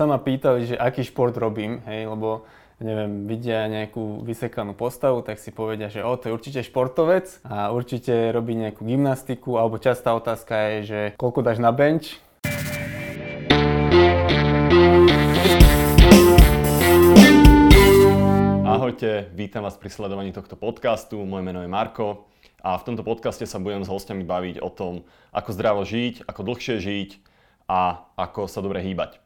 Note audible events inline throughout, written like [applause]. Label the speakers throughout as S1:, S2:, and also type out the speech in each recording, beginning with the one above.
S1: sa ma pýtali, že aký šport robím, hej, lebo neviem, vidia nejakú vysekanú postavu, tak si povedia, že o, to je určite športovec a určite robí nejakú gymnastiku, alebo častá otázka je, že koľko dáš na bench.
S2: Ahojte, vítam vás pri sledovaní tohto podcastu. Moje meno je Marko a v tomto podcaste sa budem s hostiami baviť o tom, ako zdravo žiť, ako dlhšie žiť a ako sa dobre hýbať.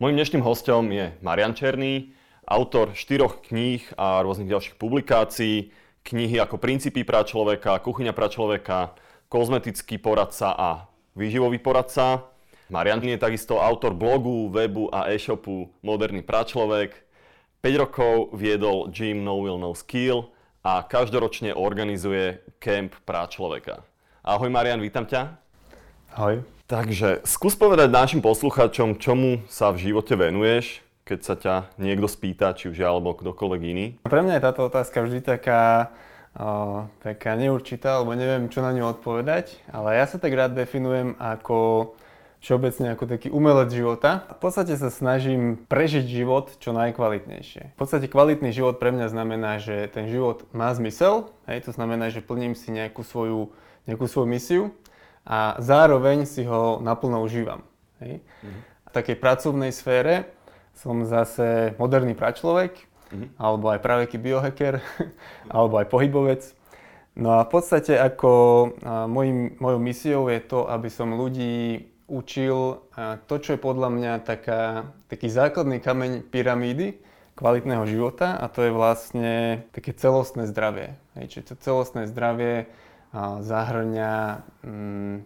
S2: Mojím dnešným hostom je Marian Černý, autor štyroch kníh a rôznych ďalších publikácií, knihy ako Princípy pra človeka, Kuchyňa pra človeka, Kozmetický poradca a Výživový poradca. Marian je takisto autor blogu, webu a e-shopu Moderný pračlovek. 5 rokov viedol Gym No Will No Skill a každoročne organizuje Camp pra človeka. Ahoj Marian, vítam ťa.
S1: Ahoj.
S2: Takže skús povedať našim poslucháčom, čomu sa v živote venuješ, keď sa ťa niekto spýta, či už ja alebo kdokoľvek iný.
S1: Pre mňa je táto otázka vždy taká, o, taká neurčitá, lebo neviem, čo na ňu odpovedať, ale ja sa tak rád definujem ako všeobecne ako taký umelec života. V podstate sa snažím prežiť život čo najkvalitnejšie. V podstate kvalitný život pre mňa znamená, že ten život má zmysel, hej, to znamená, že plním si nejakú svoju, nejakú svoju misiu a zároveň si ho naplno užívam. Hej. Mm-hmm. V takej pracovnej sfére som zase moderný pračlovek, mm-hmm. alebo aj praveký biohacker, [laughs] alebo aj pohybovec. No a v podstate ako mojim, mojou misiou je to, aby som ľudí učil to, čo je podľa mňa taká, taký základný kameň pyramídy kvalitného života a to je vlastne také celostné zdravie. Hej, čiže to celostné zdravie zahrňa, mm,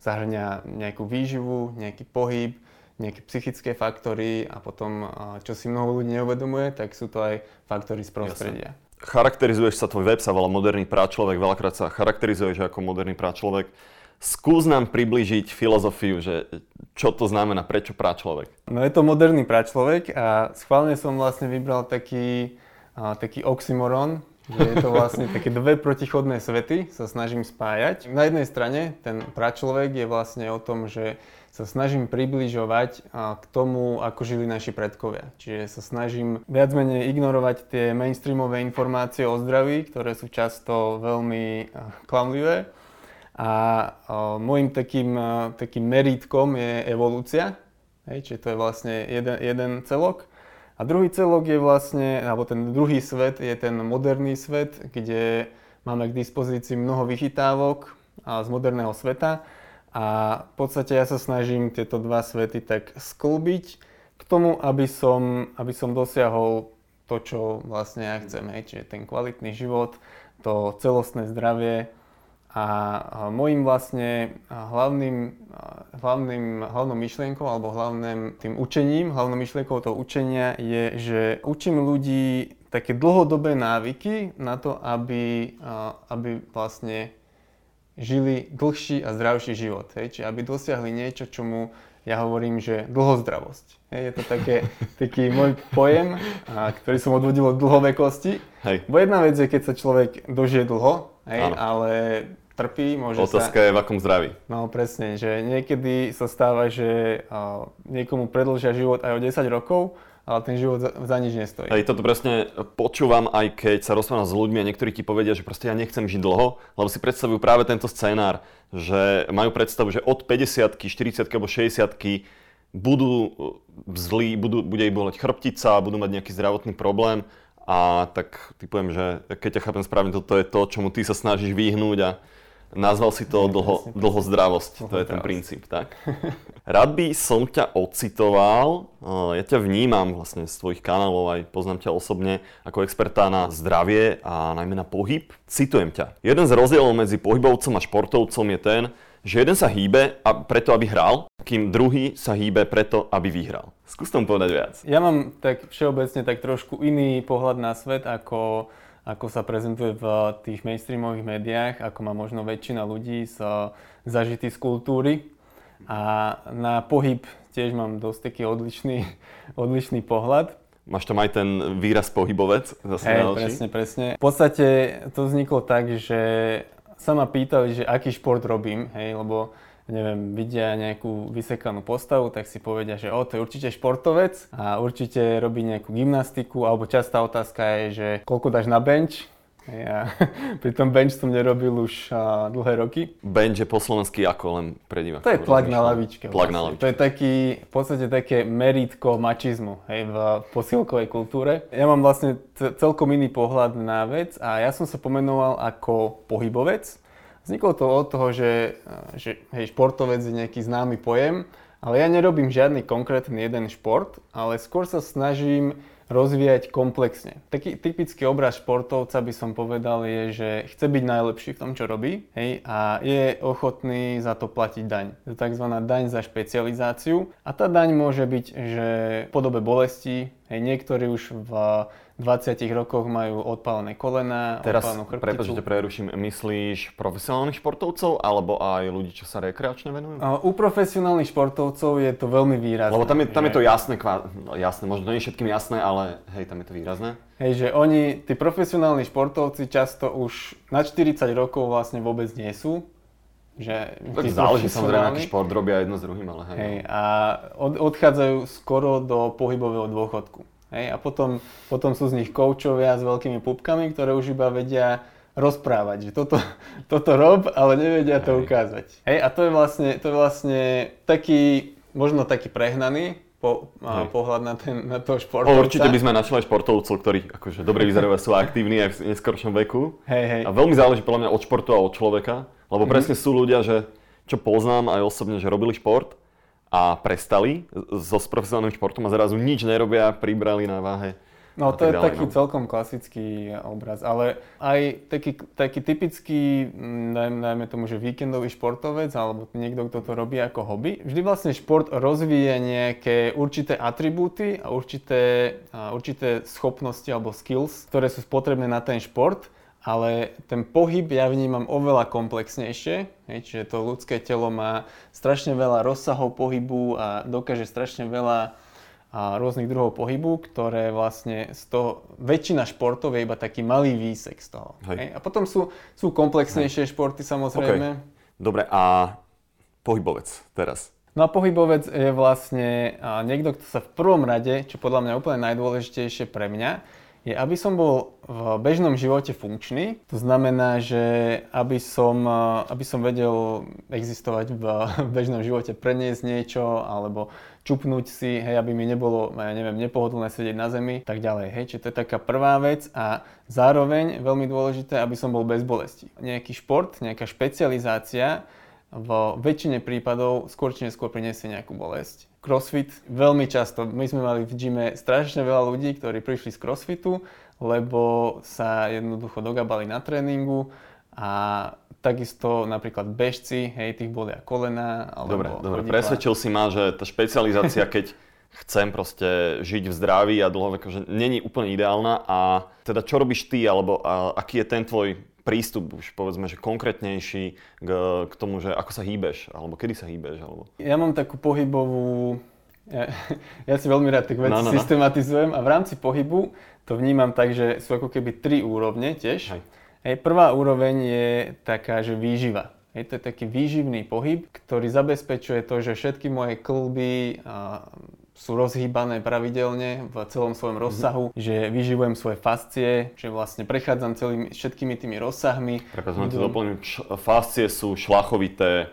S1: zahrňa nejakú výživu, nejaký pohyb, nejaké psychické faktory a potom, čo si mnoho ľudí neuvedomuje, tak sú to aj faktory z prostredia. Jasne.
S2: Charakterizuješ sa, tvoj web sa volá Moderný práčlovek, veľakrát sa charakterizuješ ako moderný práčlovek. Skús nám približiť filozofiu, že čo to znamená, prečo práčlovek?
S1: No je to moderný práčlovek a schválne som vlastne vybral taký, taký oxymoron, že je to vlastne také dve protichodné svety, sa snažím spájať. Na jednej strane ten pračlovek je vlastne o tom, že sa snažím približovať k tomu, ako žili naši predkovia. Čiže sa snažím viac menej ignorovať tie mainstreamové informácie o zdraví, ktoré sú často veľmi klamlivé. A môjim takým, takým merítkom je evolúcia, Hej, čiže to je vlastne jeden, jeden celok. A druhý celok je vlastne, alebo ten druhý svet je ten moderný svet, kde máme k dispozícii mnoho vychytávok z moderného sveta a v podstate ja sa snažím tieto dva svety tak sklbiť k tomu, aby som, aby som dosiahol to, čo vlastne ja chcem. Hej. Čiže ten kvalitný život, to celostné zdravie a môjim vlastne hlavným, hlavným, hlavnou myšlienkou alebo hlavným tým učením, hlavnou myšlienkou toho učenia je, že učím ľudí také dlhodobé návyky na to, aby, aby vlastne žili dlhší a zdravší život. Hej? Čiže aby dosiahli niečo, čomu ja hovorím, že dlhozdravosť. Hej, je to také, [laughs] taký môj pojem, ktorý som odvodil od dlhovekosti. Hej. Bo jedna vec je, keď sa človek dožije dlho, hej, ale trpí, môže
S2: Otázka
S1: sa...
S2: je v akom zdraví.
S1: No presne, že niekedy sa stáva, že niekomu predlžia život aj o 10 rokov, ale ten život za, za nič nestojí.
S2: Hej, toto presne počúvam aj keď sa rozprávam s ľuďmi a niektorí ti povedia, že proste ja nechcem žiť dlho, lebo si predstavujú práve tento scenár, že majú predstavu, že od 50 40 alebo 60 budú zlí, budú, bude ich boleť chrbtica, budú mať nejaký zdravotný problém a tak typujem, že keď ťa chápem správne, toto je to, čomu ty sa snažíš vyhnúť a Nazval si to dlho, dlho zdravosť, to je ten princíp, tak? [laughs] Rád by som ťa ocitoval, ja ťa vnímam vlastne z tvojich kanálov, aj poznám ťa osobne ako experta na zdravie a najmä na pohyb. Citujem ťa. Jeden z rozdielov medzi pohybovcom a športovcom je ten, že jeden sa hýbe a preto, aby hral, kým druhý sa hýbe preto, aby vyhral. Skús tomu povedať viac.
S1: Ja mám tak všeobecne tak trošku iný pohľad na svet ako ako sa prezentuje v tých mainstreamových médiách, ako má možno väčšina ľudí z zažitý z kultúry. A na pohyb tiež mám dosť taký odlišný, [laughs] odlišný pohľad.
S2: Máš tam aj ten výraz pohybovec zase hey,
S1: presne, presne. V podstate to vzniklo tak, že sa ma pýtali, že aký šport robím, hej, lebo neviem, vidia nejakú vysekanú postavu, tak si povedia, že o, to je určite športovec a určite robí nejakú gymnastiku, alebo častá otázka je, že koľko dáš na bench, ja [laughs] pri tom bench som nerobil už uh, dlhé roky.
S2: Bench je po slovensky ako len pre divákov?
S1: To je plak na lavičke.
S2: Plak na lavičke.
S1: To je taký, v podstate také meritko mačizmu hej, v posilkovej kultúre. Ja mám vlastne celkom iný pohľad na vec a ja som sa pomenoval ako pohybovec. Vzniklo to od toho, že, že hej, športovec je nejaký známy pojem, ale ja nerobím žiadny konkrétny jeden šport, ale skôr sa snažím rozvíjať komplexne. Taký typický obraz športovca by som povedal je, že chce byť najlepší v tom, čo robí hej, a je ochotný za to platiť daň. To je tzv. daň za špecializáciu a tá daň môže byť, že v podobe bolesti, hej, niektorí už v 20 rokoch majú odpálené kolena,
S2: Teraz,
S1: odpálenú chrbticu.
S2: Prepáč, že preruším, myslíš profesionálnych športovcov alebo aj ľudí, čo sa rekreačne venujú?
S1: Uh, u profesionálnych športovcov je to veľmi výrazné.
S2: Lebo tam je, tam je to jasné, kvá, no, jasné, možno to nie je všetkým jasné, ale hej, tam je to výrazné.
S1: Hej, že oni, tí profesionálni športovci často už na 40 rokov vlastne vôbec nie sú. Že
S2: tak záleží samozrejme, aký šport robia jedno s druhým, ale hej.
S1: hej no. A od, odchádzajú skoro do pohybového dôchodku. Hej, a potom, potom sú z nich koučovia s veľkými pupkami, ktoré už iba vedia rozprávať, že toto, [laughs] toto rob, ale nevedia to Hej. ukázať. Hej, a to je vlastne, to je vlastne taký, možno taký prehnaný po, a, pohľad na, ten, na toho športovca.
S2: O, určite by sme našli aj športovcov, ktorí akože dobre vyzerajú [laughs] a sú aktívni aj v neskoršom veku.
S1: Hej, hej.
S2: A veľmi záleží podľa mňa od športu a od človeka, lebo mm-hmm. presne sú ľudia, že čo poznám aj osobne, že robili šport a prestali so s profesionálnym športom a zrazu nič nerobia, pribrali na váhe.
S1: No to je ďalej, taký no. celkom klasický obraz, ale aj taký, taký typický, dajme, dajme tomu, že víkendový športovec alebo niekto, kto to robí ako hobby, vždy vlastne šport rozvíja nejaké určité atribúty a určité, a určité schopnosti alebo skills, ktoré sú potrebné na ten šport ale ten pohyb ja vnímam oveľa komplexnejšie, hej, čiže to ľudské telo má strašne veľa rozsahov pohybu a dokáže strašne veľa a rôznych druhov pohybu, ktoré vlastne z toho, väčšina športov je iba taký malý výsek z toho. Hej. Hej. A potom sú, sú komplexnejšie Hej. športy samozrejme. Okay.
S2: Dobre, a pohybovec teraz?
S1: No a pohybovec je vlastne niekto, kto sa v prvom rade, čo podľa mňa úplne najdôležitejšie pre mňa, je, aby som bol v bežnom živote funkčný. To znamená, že aby som, aby som vedel existovať [laughs] v bežnom živote, preniesť niečo alebo čupnúť si, hej, aby mi nebolo, ja neviem, nepohodlné sedieť na zemi, tak ďalej, hej. Čiže to je taká prvá vec a zároveň veľmi dôležité, aby som bol bez bolesti. Nejaký šport, nejaká špecializácia v väčšine prípadov skôr či neskôr priniesie nejakú bolesť crossfit veľmi často. My sme mali v gyme strašne veľa ľudí, ktorí prišli z crossfitu, lebo sa jednoducho dogabali na tréningu a takisto napríklad bežci, hej, tých bolia kolena. Alebo
S2: dobre, dobre, presvedčil si ma, že tá špecializácia, keď chcem proste žiť v zdraví a dlho, že není úplne ideálna a teda čo robíš ty, alebo a, aký je ten tvoj prístup už povedzme, že konkrétnejší k, k tomu, že ako sa hýbeš, alebo kedy sa hýbeš, alebo...
S1: Ja mám takú pohybovú... Ja, ja si veľmi rád tak veci no, no, no. systematizujem a v rámci pohybu to vnímam tak, že sú ako keby tri úrovne tiež. Hej. Hej, prvá úroveň je taká, že výživa. Hej, to je taký výživný pohyb, ktorý zabezpečuje to, že všetky moje klby, a sú rozhýbané pravidelne v celom svojom mhm. rozsahu, mm-hmm. že vyživujem svoje fascie, že vlastne prechádzam celými, všetkými tými rozsahmi.
S2: Prekázam to doplním, fascie sú šlachovité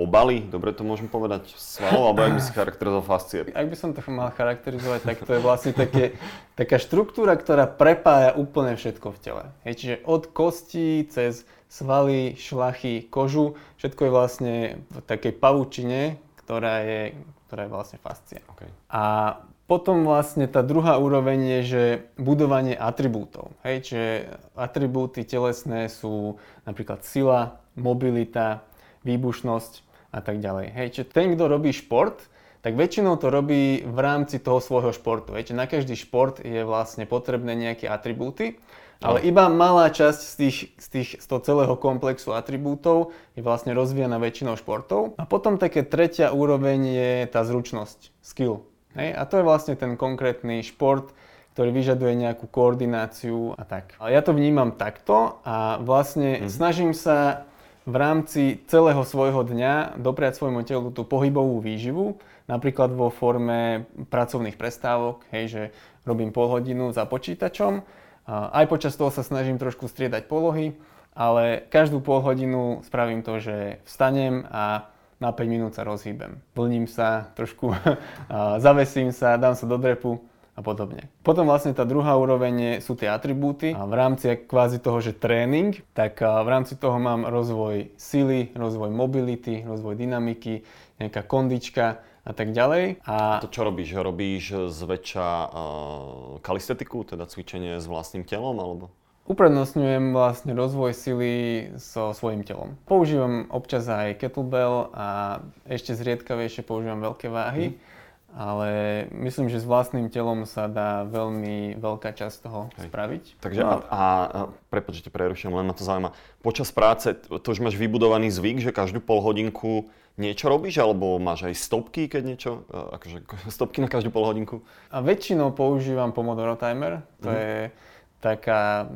S2: obaly, dobre to môžem povedať, svalov, alebo ak by si charakterizoval fascie?
S1: Ak by som to mal charakterizovať, tak to je vlastne také, taká štruktúra, ktorá prepája úplne všetko v tele. Hej, čiže od kostí cez svaly, šlachy, kožu, všetko je vlastne v takej pavučine, ktorá je, ktorá je vlastne fascia. Okay. A potom vlastne tá druhá úroveň je, že budovanie atribútov. Hej, čiže atribúty telesné sú napríklad sila, mobilita, výbušnosť a tak ďalej. Hej, čiže ten, kto robí šport, tak väčšinou to robí v rámci toho svojho športu. Hej, čiže na každý šport je vlastne potrebné nejaké atribúty ale iba malá časť z, tých, z, tých, z toho celého komplexu atribútov je vlastne rozvíjana väčšinou športov. A potom také tretia úroveň je tá zručnosť, skill. Hej? A to je vlastne ten konkrétny šport, ktorý vyžaduje nejakú koordináciu a tak. A ja to vnímam takto a vlastne mm. snažím sa v rámci celého svojho dňa dopriať svojmu telu tú pohybovú výživu, napríklad vo forme pracovných prestávok, hej, že robím pol hodinu za počítačom, aj počas toho sa snažím trošku striedať polohy, ale každú pol hodinu spravím to, že vstanem a na 5 minút sa rozhýbem. Vlním sa, trošku [laughs] zavesím sa, dám sa do drepu a podobne. Potom vlastne tá druhá úroveň sú tie atribúty. A v rámci kvázi toho, že tréning, tak v rámci toho mám rozvoj sily, rozvoj mobility, rozvoj dynamiky, nejaká kondička, a tak ďalej.
S2: A... To čo robíš? Robíš zväčša uh, kalistetiku, teda cvičenie s vlastným telom, alebo?
S1: Uprednostňujem vlastne rozvoj sily so svojím telom. Používam občas aj kettlebell a ešte zriedkavejšie používam veľké váhy. Hmm ale myslím, že s vlastným telom sa dá veľmi veľká časť toho Hej. spraviť.
S2: Takže no. a, a, a prerušujem, len ma to zaujíma. Počas práce to už máš vybudovaný zvyk, že každú pol hodinku niečo robíš, alebo máš aj stopky, keď niečo, akože [laughs] stopky na každú pol hodinku?
S1: A väčšinou používam Pomodoro Timer, to mm. je taká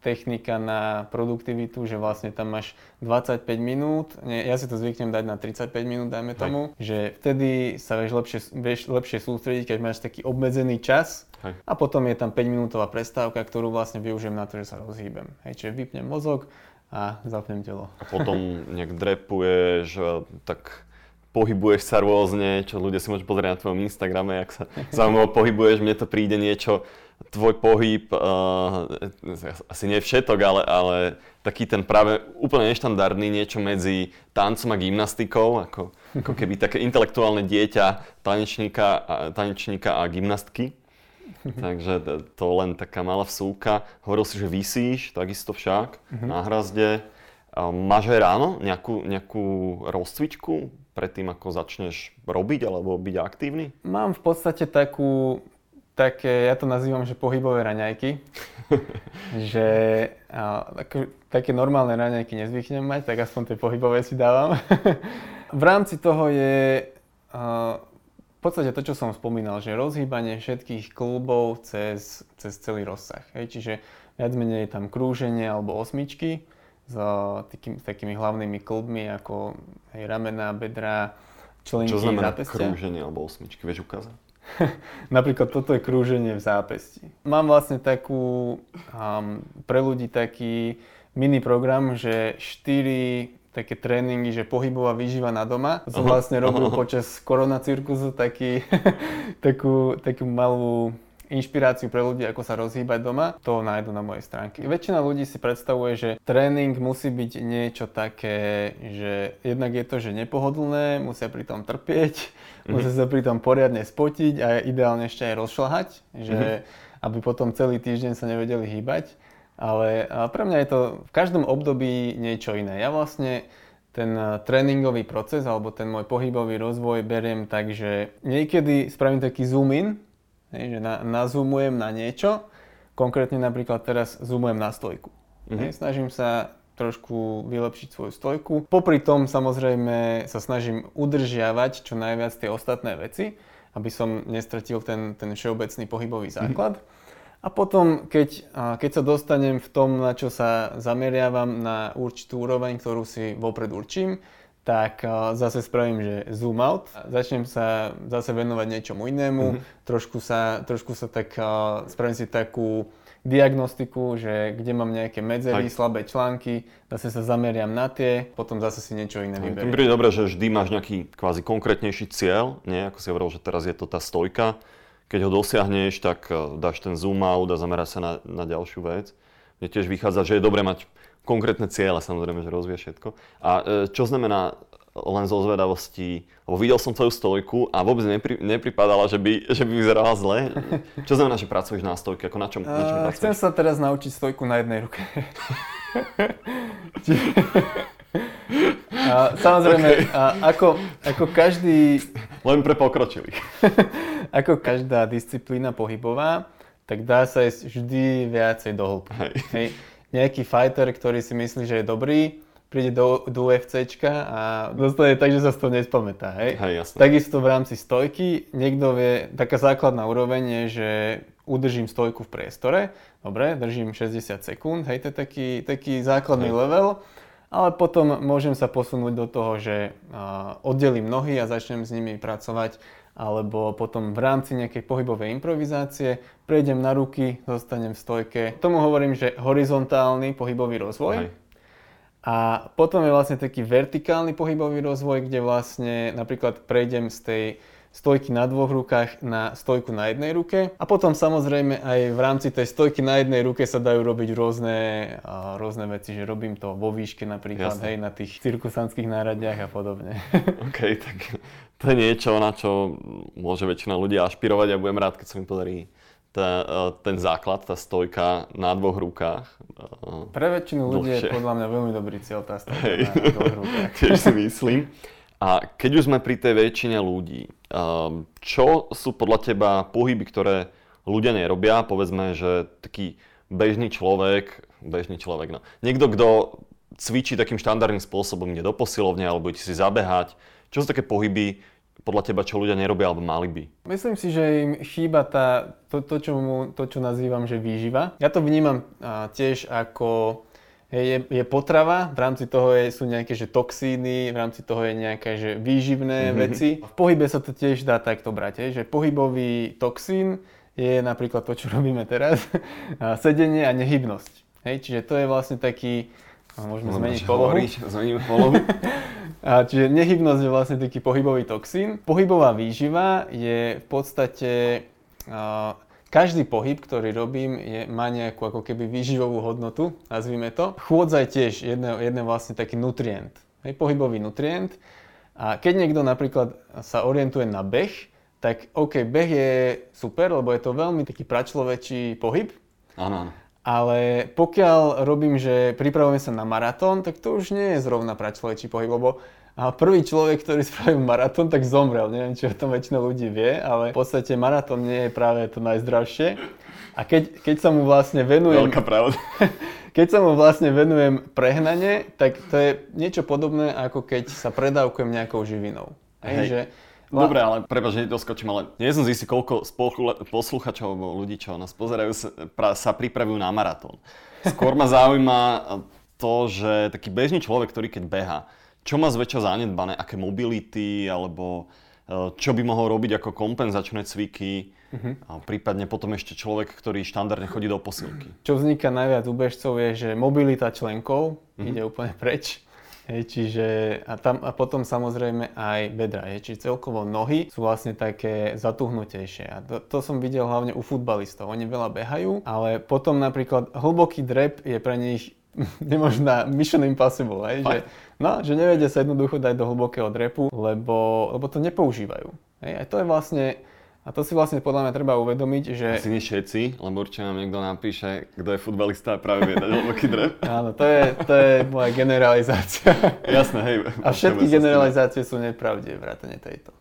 S1: technika na produktivitu, že vlastne tam máš 25 minút, nie, ja si to zvyknem dať na 35 minút, dajme tomu, Hej. že vtedy sa vieš lepšie, vieš lepšie sústrediť, keď máš taký obmedzený čas Hej. a potom je tam 5 minútová prestávka, ktorú vlastne využijem na to, že sa rozhýbem. Hej, čiže vypnem mozog a zapnem telo.
S2: A potom [laughs] nejak drepuješ, tak pohybuješ sa rôzne, čo ľudia si môžu pozrieť na tvojom Instagrame, ak sa zaujímavo pohybuješ, mne to príde niečo, tvoj pohyb, uh, asi nie všetok, ale, ale taký ten práve úplne neštandardný, niečo medzi tancom a gymnastikou, ako, ako keby také intelektuálne dieťa tanečníka a, tanečníka a gymnastky. Takže to len taká malá vsúka. Hovoril si, že vysíš, takisto však, mm-hmm. na hrazde. Máš aj ráno nejakú, nejakú rozcvičku predtým, ako začneš robiť alebo byť aktívny?
S1: Mám v podstate takú také, ja to nazývam, že pohybové raňajky. [laughs] že a, tak, také normálne raňajky nezvyknem mať, tak aspoň tie pohybové si dávam. [laughs] v rámci toho je v podstate to, čo som spomínal, že rozhýbanie všetkých klubov cez, cez celý rozsah. Hej, čiže viac menej je tam krúženie alebo osmičky s takým, takými hlavnými klubmi ako hej, ramena, bedra, členky,
S2: Čo znamená zápestia. krúženie alebo osmičky? Vieš ukázať? [laughs]
S1: Napríklad toto je krúženie v zápesti. Mám vlastne takú, um, pre ľudí taký mini program, že 4 také tréningy, že pohybová výživa na doma. Som vlastne robil počas korona cirkusu taký, [laughs] takú, takú malú inšpiráciu pre ľudí, ako sa rozhýbať doma, to nájdu na mojej stránke. Väčšina ľudí si predstavuje, že tréning musí byť niečo také, že jednak je to, že nepohodlné, musia pri tom trpieť, mm-hmm. musia sa pri tom poriadne spotiť a ideálne ešte aj rozšľahať, že mm-hmm. aby potom celý týždeň sa nevedeli hýbať. Ale pre mňa je to v každom období niečo iné. Ja vlastne ten tréningový proces alebo ten môj pohybový rozvoj beriem tak, že niekedy spravím taký zoom in, Hej, že na, nazoomujem na niečo, konkrétne napríklad teraz zoomujem na stojku. Mm-hmm. Hej, snažím sa trošku vylepšiť svoju stojku. Popri tom samozrejme sa snažím udržiavať čo najviac tie ostatné veci, aby som nestratil ten, ten všeobecný pohybový mhm. základ. Mm-hmm. A potom, keď, keď sa dostanem v tom, na čo sa zameriavam, na určitú úroveň, ktorú si vopred určím, tak zase spravím, že zoom out, začnem sa zase venovať niečomu inému, mm-hmm. trošku, sa, trošku sa tak, spravím si takú diagnostiku, že kde mám nejaké medzery, Aj. slabé články, zase sa zameriam na tie, potom zase si niečo iné vyberiem.
S2: Tým príde dobré, že vždy máš nejaký kvázi konkrétnejší cieľ, nie? Ako si hovoril, že teraz je to tá stojka, keď ho dosiahneš, tak dáš ten zoom out a zameráš sa na, na ďalšiu vec. Mne tiež vychádza, že je dobré mať konkrétne cieľe, samozrejme, že rozvie všetko. A e, čo znamená len zo zvedavosti, lebo videl som tvoju stojku a vôbec nepri, nepripadala, že by, že by vyzerala zle. Čo znamená, že pracuješ na stojke? Ako na čom, na čom
S1: pracuješ? Chcem sa teraz naučiť stojku na jednej ruke. [laughs] a, samozrejme, okay. a ako, ako každý...
S2: Len pre pokročilých. [laughs]
S1: ako každá disciplína pohybová, tak dá sa ísť vždy viacej do hĺbky. Hej. Hej nejaký fighter, ktorý si myslí, že je dobrý, príde do, do UFCčka a dostane tak, že sa z toho nespamätá. Hej?
S2: Hej, jasne.
S1: Takisto v rámci stojky, niekto vie, taká základná úroveň je, že udržím stojku v priestore, dobre, držím 60 sekúnd, hej, to je taký, taký základný hej. level ale potom môžem sa posunúť do toho, že oddelím nohy a začnem s nimi pracovať, alebo potom v rámci nejakej pohybovej improvizácie prejdem na ruky, zostanem v stojke. Tomu hovorím, že horizontálny pohybový rozvoj. Aj. A potom je vlastne taký vertikálny pohybový rozvoj, kde vlastne napríklad prejdem z tej stojky na dvoch rukách na stojku na jednej ruke. A potom samozrejme aj v rámci tej stojky na jednej ruke sa dajú robiť rôzne, a rôzne veci, že robím to vo výške napríklad, Jasne. hej, na tých cirkusantských náradiach a podobne. [laughs]
S2: OK, tak to je niečo, na čo môže väčšina ľudí ašpirovať a budem rád, keď sa mi podarí tá, e, ten základ, tá stojka na dvoch rukách.
S1: E, Pre väčšinu ľudí je podľa mňa veľmi dobrý cieľ tá stojka Hej. na dvoch rukách. [laughs]
S2: Tiež si myslím. A keď už sme pri tej väčšine ľudí, um, čo sú podľa teba pohyby, ktoré ľudia nerobia? Povedzme, že taký bežný človek, bežný človek, no, niekto, kto cvičí takým štandardným spôsobom, ide do posilovne alebo ide si zabehať. Čo sú také pohyby, podľa teba, čo ľudia nerobia alebo mali by?
S1: Myslím si, že im chýba tá, to, to, čo, mu, to, čo nazývam, že výživa. Ja to vnímam a, tiež ako je, je potrava, v rámci toho je, sú nejaké že toxíny, v rámci toho je nejaké že výživné mm-hmm. veci. V pohybe sa to tiež dá takto brať, že pohybový toxín je napríklad to, čo [laughs] robíme teraz, sedenie a nehybnosť. Hej, čiže to je vlastne taký, môžeme zmeniť polohu.
S2: zmeníme polohu. [laughs]
S1: a čiže nehybnosť je vlastne taký pohybový toxín. Pohybová výživa je v podstate uh, každý pohyb, ktorý robím, je, má nejakú ako keby výživovú hodnotu, nazvime to. Chôdza je tiež jeden, vlastne taký nutrient, hej, pohybový nutrient. A keď niekto napríklad sa orientuje na beh, tak OK, beh je super, lebo je to veľmi taký pračlovečí pohyb.
S2: Áno.
S1: Ale pokiaľ robím, že pripravujem sa na maratón, tak to už nie je zrovna pračlovečí pohyb, lebo a prvý človek, ktorý [laughs] spravil maratón, tak zomrel. Neviem, či o tom väčšina ľudí vie, ale v podstate maratón nie je práve to najzdravšie. A keď, keď sa mu vlastne venujem...
S2: Veľká pravda. [laughs]
S1: Keď sa mu vlastne venujem prehnane, tak to je niečo podobné, ako keď sa predávkujem nejakou živinou.
S2: Hej, Hej. Že, Dobre, ale prepáč, že doskočím, ale nie som zistý, koľko posluchačov alebo ľudí, čo nás pozerajú, sa, sa pripravujú na maratón. Skôr ma zaujíma to, že taký bežný človek, ktorý keď beha, čo má zväčša zanedbané, aké mobility, alebo e, čo by mohol robiť ako kompenzačné cviky, uh-huh. a prípadne potom ešte človek, ktorý štandardne chodí do posilky.
S1: Čo vzniká najviac u bežcov je, že mobilita členkov uh-huh. ide úplne preč. Hej, čiže a, tam, a potom samozrejme aj bedra. Hej, čiže celkovo nohy sú vlastne také zatuhnutejšie. A to, to som videl hlavne u futbalistov. Oni veľa behajú, ale potom napríklad hlboký drep je pre nich [laughs] nemožná mission impossible, hej, že, no, že nevedia sa jednoducho dať do hlbokého drepu, lebo, lebo to nepoužívajú. Hej, a to je vlastne, a to si vlastne podľa mňa treba uvedomiť, že...
S2: Asi nie všetci, lebo určite nám niekto napíše, kto je futbalista a práve vie dať hlboký drep. [laughs]
S1: Áno, to je, to je moja generalizácia. [laughs]
S2: Jasné, hej.
S1: A všetky generalizácie sú nepravdivé, vrátane tejto.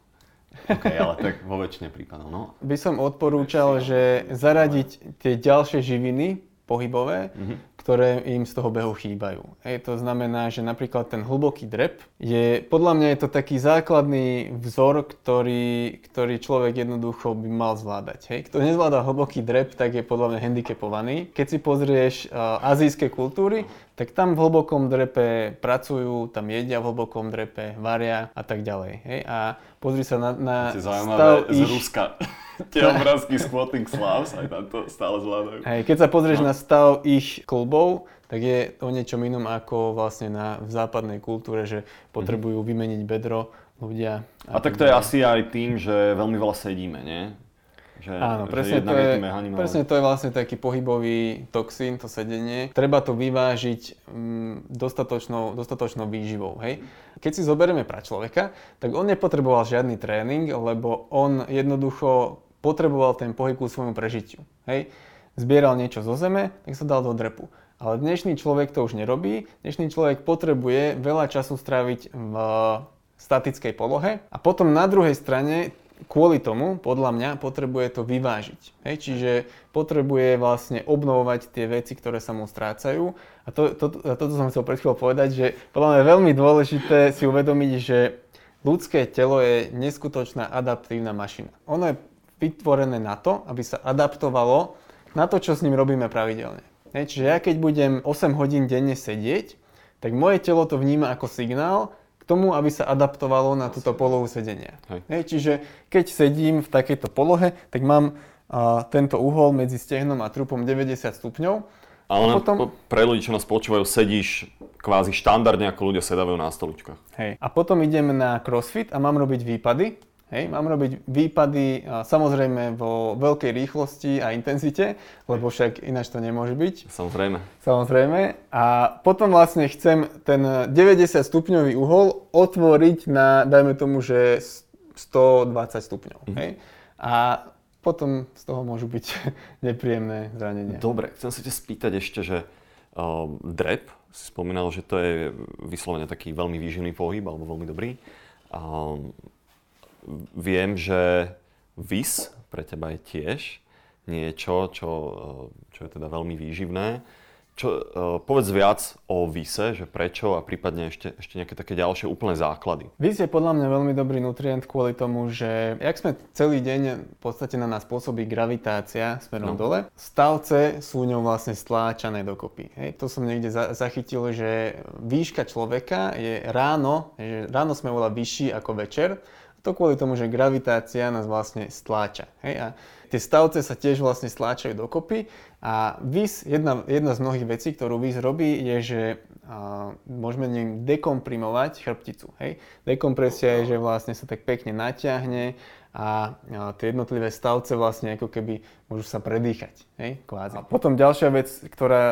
S2: OK, ale tak vo väčšine prípadov, no.
S1: By som odporúčal, že zaradiť tie ďalšie živiny pohybové, mm-hmm ktoré im z toho behu chýbajú. Hej, to znamená, že napríklad ten hlboký drep je, podľa mňa je to taký základný vzor, ktorý, ktorý človek jednoducho by mal zvládať. Hej. Kto nezvláda hlboký drep, tak je podľa mňa handicapovaný. Keď si pozrieš uh, azijské kultúry, tak tam v hlbokom drepe pracujú, tam jedia v hlbokom drepe, varia a tak ďalej. Hej. A pozri sa na, na
S2: stav ich... z Ruska. Tie obrázky Squatting Slavs, aj tam to stále zvládajú.
S1: Hej, keď sa pozrieš no. na stav ich klubov, tak je o niečom inom ako vlastne na, v západnej kultúre, že potrebujú mm-hmm. vymeniť bedro ľudia.
S2: A, a tak to je asi aj tým, že veľmi veľa sedíme, nie?
S1: Že, Áno, presne, že to je, presne to je vlastne taký pohybový toxín, to sedenie. Treba to vyvážiť mm, dostatočnou, dostatočnou výživou. Hej? Keď si zoberieme pra človeka, tak on nepotreboval žiadny tréning, lebo on jednoducho potreboval ten pohyb ku svojmu prežitiu. Hej? Zbieral niečo zo zeme, tak sa dal do drepu. Ale dnešný človek to už nerobí. Dnešný človek potrebuje veľa času stráviť v statickej polohe a potom na druhej strane kvôli tomu, podľa mňa, potrebuje to vyvážiť. Hej? Čiže potrebuje vlastne obnovovať tie veci, ktoré sa mu strácajú. A to, to, a toto som chcel pred chvíľou povedať, že podľa mňa je veľmi dôležité si uvedomiť, že ľudské telo je neskutočná adaptívna mašina. Ono je vytvorené na to, aby sa adaptovalo na to, čo s ním robíme pravidelne. Hej? Čiže ja keď budem 8 hodín denne sedieť, tak moje telo to vníma ako signál k tomu, aby sa adaptovalo na túto polohu sedenia.
S2: Hej.
S1: Hej, čiže keď sedím v takejto polohe, tak mám a, tento uhol medzi stehnom a trupom 90 stupňov.
S2: Ale
S1: A
S2: potom... pre ľudí, čo nás počúvajú, sedíš kvázi štandardne, ako ľudia sedávajú na stoličkách.
S1: Hej. A potom idem na crossfit a mám robiť výpady. Hej, mám robiť výpady samozrejme vo veľkej rýchlosti a intenzite, lebo však ináč to nemôže byť.
S2: Samozrejme.
S1: Samozrejme. A potom vlastne chcem ten 90 stupňový uhol otvoriť na, dajme tomu, že 120 stupňov.
S2: Mhm.
S1: Hej? A potom z toho môžu byť [laughs] nepríjemné zranenia.
S2: Dobre, chcem sa ťa spýtať ešte, že uh, drep, si spomínal, že to je vyslovene taký veľmi výživný pohyb, alebo veľmi dobrý. Um, viem, že vis pre teba je tiež niečo, čo, uh, čo je teda veľmi výživné. Čo, uh, povedz viac o vise, že prečo a prípadne ešte, ešte nejaké také ďalšie úplné základy.
S1: Vis je podľa mňa veľmi dobrý nutrient kvôli tomu, že jak sme celý deň v podstate na nás pôsobí gravitácia smerom
S2: No.
S1: dole, stavce sú ňou vlastne stláčané dokopy. Hej, to som niekde za- zachytil, že výška človeka je ráno, že ráno sme oveľa vyšší ako večer, to kvôli tomu, že gravitácia nás vlastne stláča. Hej, a tie stavce sa tiež vlastne stláčajú dokopy a VIS, jedna, jedna z mnohých vecí, ktorú VIS robí, je, že a, môžeme ním dekomprimovať chrbticu. Hej. Dekompresia je, že vlastne sa tak pekne natiahne a, tie jednotlivé stavce vlastne ako keby môžu sa predýchať. Hej, kvázi. A potom ďalšia vec, ktorá,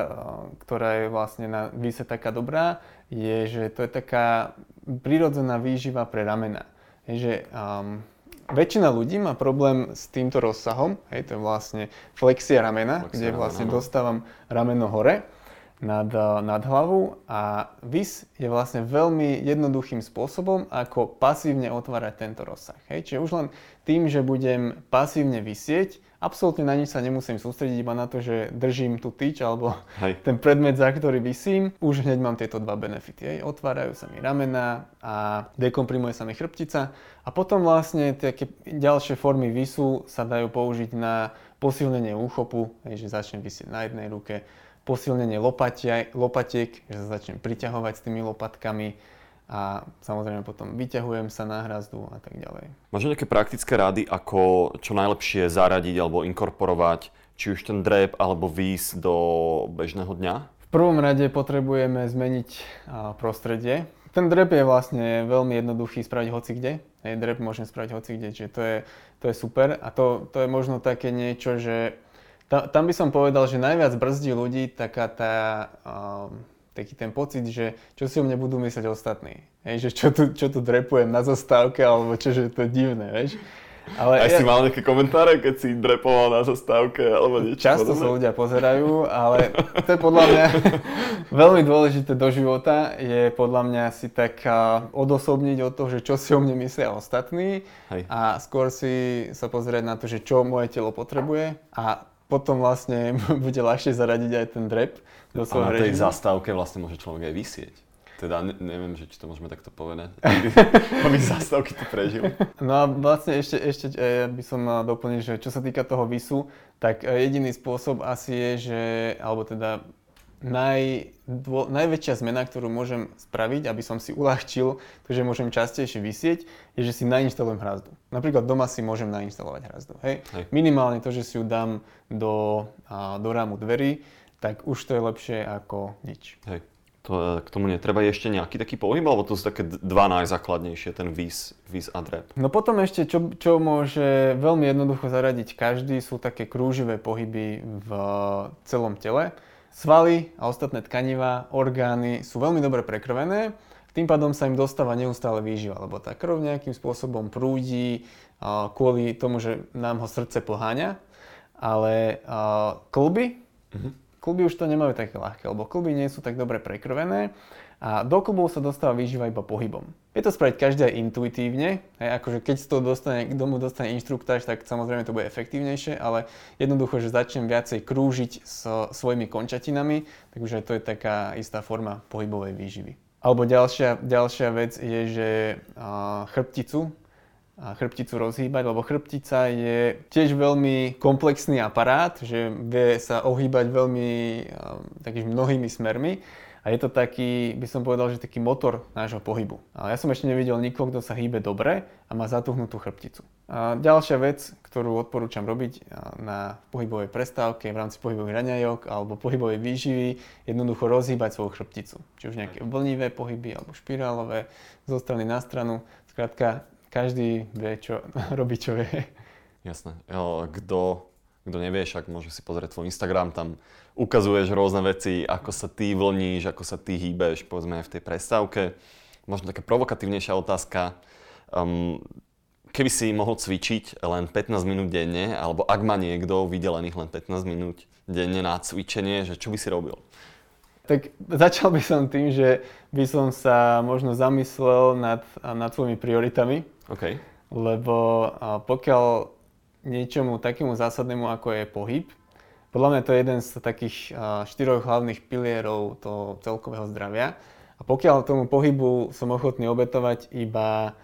S1: ktorá je vlastne na VISe taká dobrá, je, že to je taká prirodzená výživa pre ramena. Hej, že um, väčšina ľudí má problém s týmto rozsahom, hej, to je vlastne flexia ramena,
S2: Flexia
S1: kde
S2: ramena,
S1: vlastne
S2: no.
S1: dostávam rameno hore nad, eh, nad hlavu a vis je vlastne veľmi jednoduchým spôsobom, ako pasívne otvárať tento rozsah. Hej. Čiže už len tým, že budem pasívne vysieť, absolútne na nič sa nemusím sústrediť, iba na to, že držím tú tyč alebo
S2: Hej. [laughs]
S1: ten predmet, za ktorý vysím, už hneď mám tieto dva benefity. Hej. Otvárajú sa mi ramena a dekomprimuje sa mi chrbtica a potom vlastne také ďalšie formy visu sa dajú použiť na posilnenie úchopu, hej, že začnem vysieť na jednej ruke, posilnenie lopatiek, že sa začnem priťahovať s tými lopatkami a samozrejme potom vyťahujem sa na hrazdu a tak ďalej.
S2: Máš nejaké praktické rady, ako čo najlepšie zaradiť alebo inkorporovať či už ten drep alebo výs do bežného dňa?
S1: V prvom rade potrebujeme zmeniť prostredie. Ten drep je vlastne veľmi jednoduchý spraviť hoci kde. Hej, drep môžem spraviť hoci kde, čiže to je, to je super. A to, to je možno také niečo, že ta, tam by som povedal, že najviac brzdí ľudí taká tá, um, taký ten pocit, že čo si o mne budú myslieť ostatní. Hej, že čo tu, čo tu drepujem na zastávke, alebo čo, že to je divné, vieš. Ale
S2: Aj si mal nejaké komentáre, keď si drepoval na zastávke alebo niečo
S1: Často
S2: podobné?
S1: sa ľudia pozerajú, ale [laughs] to je podľa mňa veľmi dôležité do života, je podľa mňa si tak odosobniť od toho, že čo si o mne myslia ostatní
S2: Hej.
S1: a skôr si sa pozrieť na to, že čo moje telo potrebuje a potom vlastne [laughs] bude ľahšie zaradiť aj ten drep do
S2: A
S1: svojho
S2: na tej
S1: režimu.
S2: zastávke vlastne môže človek aj vysieť. Teda ne, neviem, že či to môžeme takto povedať. [laughs] Aby zastávky to prežil.
S1: No a vlastne ešte, ešte e, by som mal doplniť, že čo sa týka toho visu, tak e, jediný spôsob asi je, že, alebo teda naj, dô, najväčšia zmena, ktorú môžem spraviť, aby som si uľahčil to, že môžem častejšie vysieť, je, že si nainštalujem hrazdu. Napríklad doma si môžem nainštalovať hrazdu. Hej?
S2: Hej.
S1: Minimálne to, že si ju dám do, a, do rámu dverí, tak už to je lepšie ako nič.
S2: Hej. To, k tomu netreba ešte nejaký taký pohyb, alebo to sú také dva najzákladnejšie, ten vis, vis a drep.
S1: No potom ešte, čo, čo môže veľmi jednoducho zaradiť každý, sú také krúživé pohyby v celom tele. Svaly a ostatné tkaniva, orgány sú veľmi dobre prekrvené, tým pádom sa im dostáva neustále výživa, lebo tá krv nejakým spôsobom prúdi kvôli tomu, že nám ho srdce poháňa, ale klby, Kluby už to nemajú také ľahké, lebo kluby nie sú tak dobre prekrvené a do klubov sa dostáva výživa iba pohybom. Je to spraviť každý intuitívne, hej, akože keď toho dostane, k domu dostane inštruktáž, tak samozrejme to bude efektívnejšie, ale jednoducho, že začnem viacej krúžiť so svojimi končatinami, takže to je taká istá forma pohybovej výživy. Alebo ďalšia, ďalšia vec je, že chrbticu a chrbticu rozhýbať, lebo chrbtica je tiež veľmi komplexný aparát, že vie sa ohýbať veľmi takými mnohými smermi a je to taký, by som povedal, že taký motor nášho pohybu. A ja som ešte nevidel nikoho, kto sa hýbe dobre a má zatuhnutú chrbticu. A ďalšia vec, ktorú odporúčam robiť na pohybovej prestávke v rámci pohybových raňajok alebo pohybovej výživy, jednoducho rozhýbať svoju chrbticu. Či už nejaké vlnivé pohyby alebo špirálové, zo strany na stranu. Skrátka, každý vie, čo [laughs] robí, čo vie.
S2: Jasné. Kto kto nevie, však môže si pozrieť tvoj Instagram, tam ukazuješ rôzne veci, ako sa ty vlníš, ako sa ty hýbeš, povedzme aj v tej prestávke. Možno taká provokatívnejšia otázka. Um, keby si mohol cvičiť len 15 minút denne, alebo ak má niekto vydelených len 15 minút denne na cvičenie, že čo by si robil?
S1: Tak začal by som tým, že by som sa možno zamyslel nad, nad svojimi prioritami.
S2: Okay.
S1: Lebo pokiaľ niečomu takému zásadnému, ako je pohyb. Podľa mňa to je jeden z takých štyroch hlavných pilierov toho celkového zdravia. A pokiaľ tomu pohybu som ochotný obetovať iba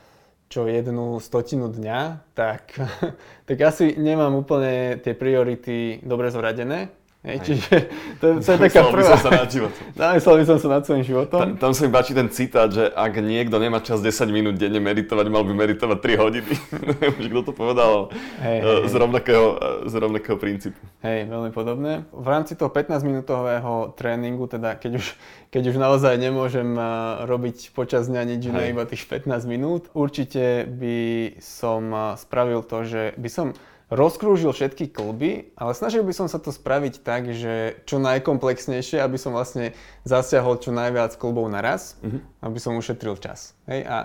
S1: čo jednu stotinu dňa, tak, [laughs] tak asi nemám úplne tie priority dobre zoradené. Hej, čiže to, to je [laughs] taká prvá... [laughs]
S2: by som sa nad životom.
S1: Zamyslel by som sa nad svojím životom.
S2: Ta, tam sa mi páči ten citát, že ak niekto nemá čas 10 minút denne meditovať, mal by meditovať 3 hodiny. [laughs] Už kto to povedal hey, hey, z, rovnakého, z rovnakého princípu.
S1: Hej, veľmi podobné. V rámci toho 15-minútového tréningu, teda keď už, keď už naozaj nemôžem robiť počas dňa nič iné, iba tých 15 minút, určite by som spravil to, že by som rozkrúžil všetky klby, ale snažil by som sa to spraviť tak, že čo najkomplexnejšie, aby som vlastne zasiahol čo najviac klubov naraz, uh-huh. aby som ušetril čas. Hej? A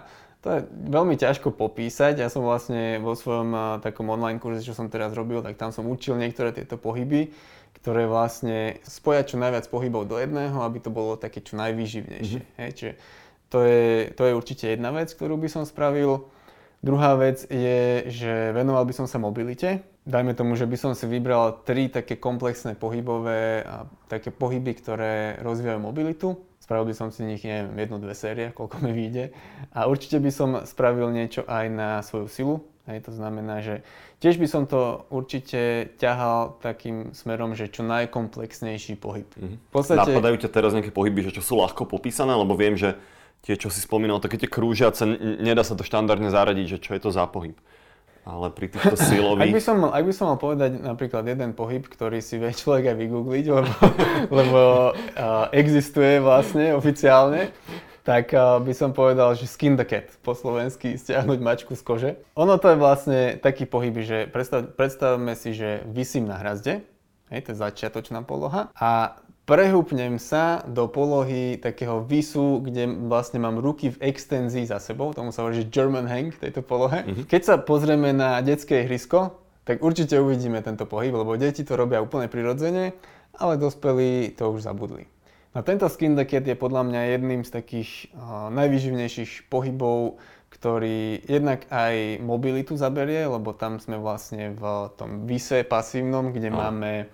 S1: to je veľmi ťažko popísať. Ja som vlastne vo svojom uh, takom online kurze, čo som teraz robil, tak tam som učil niektoré tieto pohyby, ktoré vlastne spojať čo najviac pohybov do jedného, aby to bolo také čo najvýživnejšie. Uh-huh. Hej? Čiže to je, to je určite jedna vec, ktorú by som spravil. Druhá vec je, že venoval by som sa mobilite. Dajme tomu, že by som si vybral tri také komplexné pohybové a také pohyby, ktoré rozvíjajú mobilitu. Spravil by som si nich, neviem, jednu, dve série, koľko mi vyjde. A určite by som spravil niečo aj na svoju silu. Hej, to znamená, že tiež by som to určite ťahal takým smerom, že čo najkomplexnejší pohyb.
S2: Mm-hmm. V podstate... Napadajú ťa teraz nejaké pohyby, že čo sú ľahko popísané, lebo viem, že tie, čo si spomínal, také tie krúžiace, nedá sa to štandardne zaradiť, že čo je to za pohyb. Ale pri týchto silových... [laughs]
S1: ak, by som mal, ak by som mal povedať napríklad jeden pohyb, ktorý si vie človek aj vygoogliť, [laughs] lebo, [laughs] lebo uh, existuje vlastne oficiálne, tak uh, by som povedal, že skin the cat, po slovensky stiahnuť mačku z kože. Ono to je vlastne taký pohyb, že predstav, predstavme si, že vysím na hrazde, hej, to je začiatočná poloha, a prehúpnem sa do polohy takého visu, kde vlastne mám ruky v extenzii za sebou, tomu sa hovorí, že German hang v tejto polohe. Mm-hmm. Keď sa pozrieme na detské ihrisko, tak určite uvidíme tento pohyb, lebo deti to robia úplne prirodzene, ale dospelí to už zabudli. No tento skin the cat je podľa mňa jedným z takých uh, najvýživnejších pohybov, ktorý jednak aj mobilitu zaberie, lebo tam sme vlastne v tom vise pasívnom, kde no. máme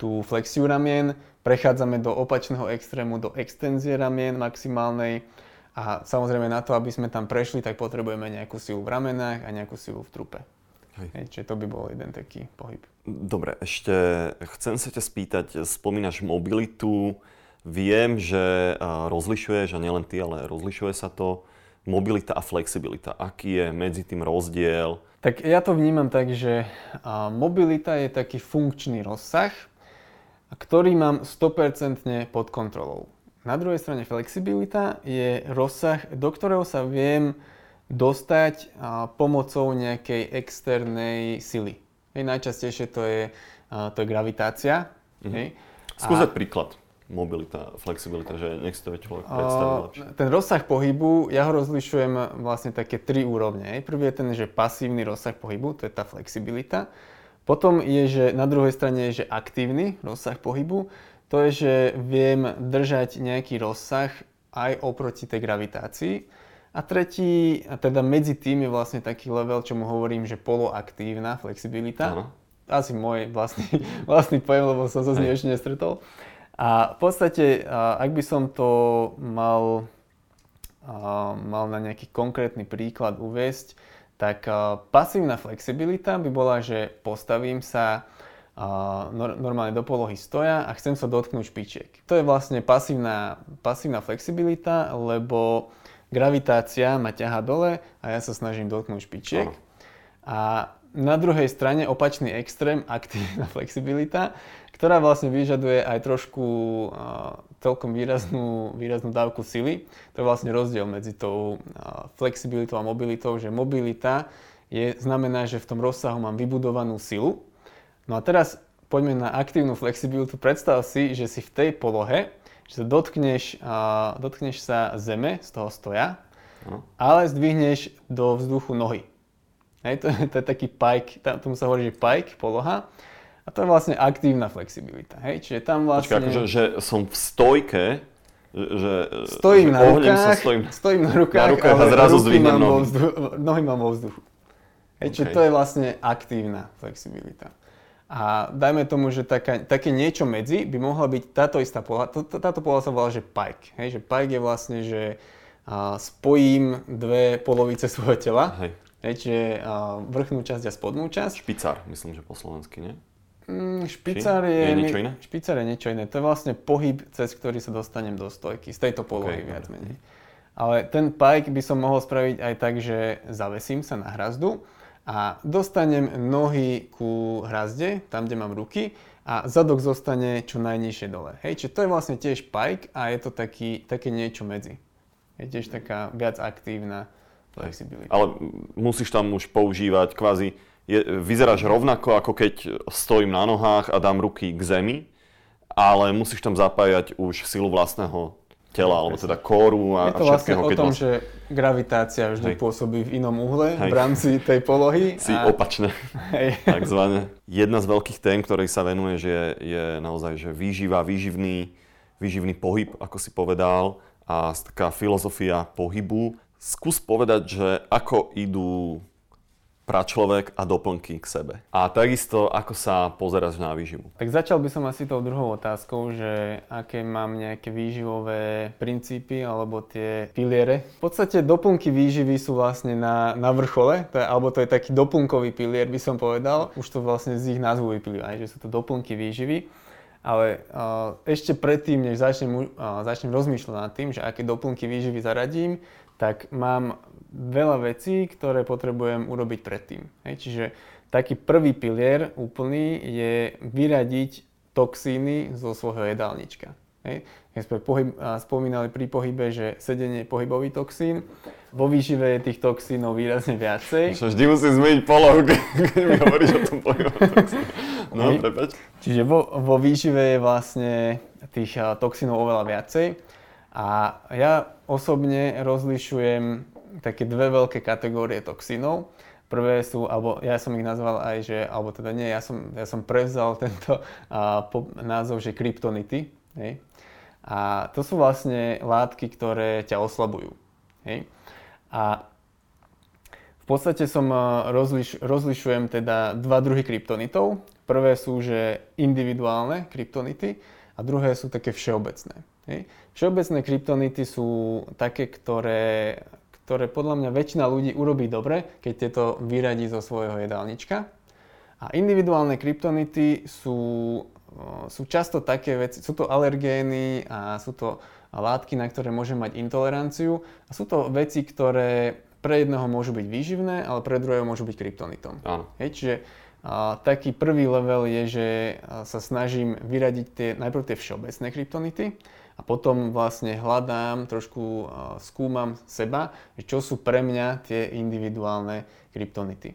S1: tú flexiu ramien, prechádzame do opačného extrému, do extenzie ramien maximálnej a samozrejme na to, aby sme tam prešli, tak potrebujeme nejakú silu v ramenách a nejakú silu v trupe. Hej. Hej, čiže to by bol jeden taký pohyb.
S2: Dobre, ešte chcem sa ťa spýtať, spomínaš mobilitu, viem, že rozlišuješ, a nielen ty, ale rozlišuje sa to, mobilita a flexibilita. Aký je medzi tým rozdiel?
S1: Tak ja to vnímam tak, že mobilita je taký funkčný rozsah, ktorý mám 100% pod kontrolou. Na druhej strane flexibilita je rozsah, do ktorého sa viem dostať pomocou nejakej externej sily. Hej, najčastejšie to je, to je gravitácia. Mm-hmm. Hej.
S2: Skúsať a... príklad mobilita, flexibilita, že nech si to človek predstaví lepšie.
S1: Ten rozsah pohybu, ja ho rozlišujem vlastne také tri úrovne. Prvý je ten, že pasívny rozsah pohybu, to je tá flexibilita. Potom je, že na druhej strane je, že aktívny rozsah pohybu. To je, že viem držať nejaký rozsah aj oproti tej gravitácii. A tretí, a teda medzi tým je vlastne taký level, čo mu hovorím, že poloaktívna flexibilita. Ano. Asi môj vlastný, [laughs] vlastný pojem, lebo som sa s ním ešte nestretol. A v podstate, ak by som to mal, mal na nejaký konkrétny príklad uviesť, tak pasívna flexibilita by bola, že postavím sa normálne do polohy stoja a chcem sa dotknúť špičiek. To je vlastne pasívna, pasívna flexibilita, lebo gravitácia ma ťaha dole a ja sa snažím dotknúť špičiek. A na druhej strane opačný extrém, [laughs] aktívna flexibilita, ktorá vlastne vyžaduje aj trošku uh, celkom výraznú, výraznú dávku sily. To je vlastne rozdiel medzi tou uh, flexibilitou a mobilitou, že mobilita je, znamená, že v tom rozsahu mám vybudovanú silu, No a teraz poďme na aktívnu flexibilitu. Predstav si, že si v tej polohe, že sa dotkneš, uh, dotkneš sa zeme z toho stoja, no. ale zdvihneš do vzduchu nohy. Hej, to, to je taký pike, tam, tomu sa hovorí, že pike, poloha. A to je vlastne aktívna flexibilita. Hej, čiže tam vlastne...
S2: Počkaj, akože, že som v stojke, že,
S1: stojím, že na rukách, sa, stojím, stojím na rukách, na rukách
S2: ale a zrazu zdvihnem nohy.
S1: Vzduchu, nohy mám vo vzduchu. Hej, okay. čiže to je vlastne aktívna flexibilita. A dajme tomu, že taká, také niečo medzi by mohla byť táto istá poloha. Táto poloha sa volá, že pike. Hej, že pike je vlastne, že a, spojím dve polovice svojho tela. Hej. Hej, čiže a, vrchnú časť a spodnú časť.
S2: Špicár, myslím, že po slovensky, nie?
S1: Mm, je, je niečo iné? Špicár je niečo iné. To je vlastne pohyb, cez ktorý sa dostanem do stojky. Z tejto polohy okay, viac menej. Ale ten pike by som mohol spraviť aj tak, že zavesím sa na hrazdu a dostanem nohy ku hrazde, tam, kde mám ruky a zadok zostane čo najnižšie dole. Hej, čiže to je vlastne tiež pike a je to taký, také niečo medzi. Je tiež taká viac aktívna flexibilita.
S2: Ale musíš tam už používať kvázi, je, vyzeráš rovnako ako keď stojím na nohách a dám ruky k zemi, ale musíš tam zapájať už silu vlastného tela, alebo teda kóru a,
S1: Je to vlastne o tom, vlastne... že gravitácia vždy Hej. pôsobí v inom uhle Hej. v rámci tej polohy. [laughs]
S2: Si a... opačne, Hej. [laughs] takzvané. Jedna z veľkých tém, ktorej sa venuje, že je, je naozaj že výživa, výživný, výživný pohyb, ako si povedal, a taká filozofia pohybu. Skús povedať, že ako idú pračlovek a doplnky k sebe. A takisto, ako sa pozeráš na výživu?
S1: Tak začal by som asi tou druhou otázkou, že aké mám nejaké výživové princípy alebo tie piliere. V podstate doplnky výživy sú vlastne na, na vrchole, to je, alebo to je taký doplnkový pilier, by som povedal. Už to vlastne z ich názvu vyplýva, že sú to doplnky výživy. Ale uh, ešte predtým, než začnem, uh, začnem rozmýšľať nad tým, že aké doplnky výživy zaradím, tak mám veľa vecí, ktoré potrebujem urobiť predtým. Hej, čiže taký prvý pilier úplný je vyradiť toxíny zo svojho jedálnička. Hej. Keď sme pohyb, spomínali pri pohybe, že sedenie je pohybový toxín, vo výžive je tých toxínov výrazne viacej.
S2: Čo vždy musím zmeniť polohu, [laughs] keď mi hovoríš o tom pohybovom toxíne. No, prepač.
S1: Čiže vo, vo výžive je vlastne tých toxínov oveľa viacej. A ja osobne rozlišujem také dve veľké kategórie toxínov. Prvé sú, alebo ja som ich nazval aj, že, alebo teda nie, ja som, ja som prevzal tento a, po, názov, že kryptonity. Hej. A to sú vlastne látky, ktoré ťa oslabujú. Hej. A v podstate som rozliš, rozlišujem teda dva druhy kryptonitov. Prvé sú, že individuálne kryptonity a druhé sú také všeobecné. Hej. Všeobecné kryptonity sú také, ktoré ktoré podľa mňa väčšina ľudí urobí dobre, keď tieto vyradí zo svojho jedálnička. A individuálne kryptonity sú, sú často také veci, sú to alergény a sú to látky, na ktoré môže mať intoleranciu a sú to veci, ktoré pre jedného môžu byť výživné, ale pre druhého môžu byť kryptonitom. Áno. Hej, čiže a, taký prvý level je, že sa snažím vyradiť tie, najprv tie všeobecné kryptonity a potom vlastne hľadám, trošku skúmam seba, čo sú pre mňa tie individuálne kryptonity.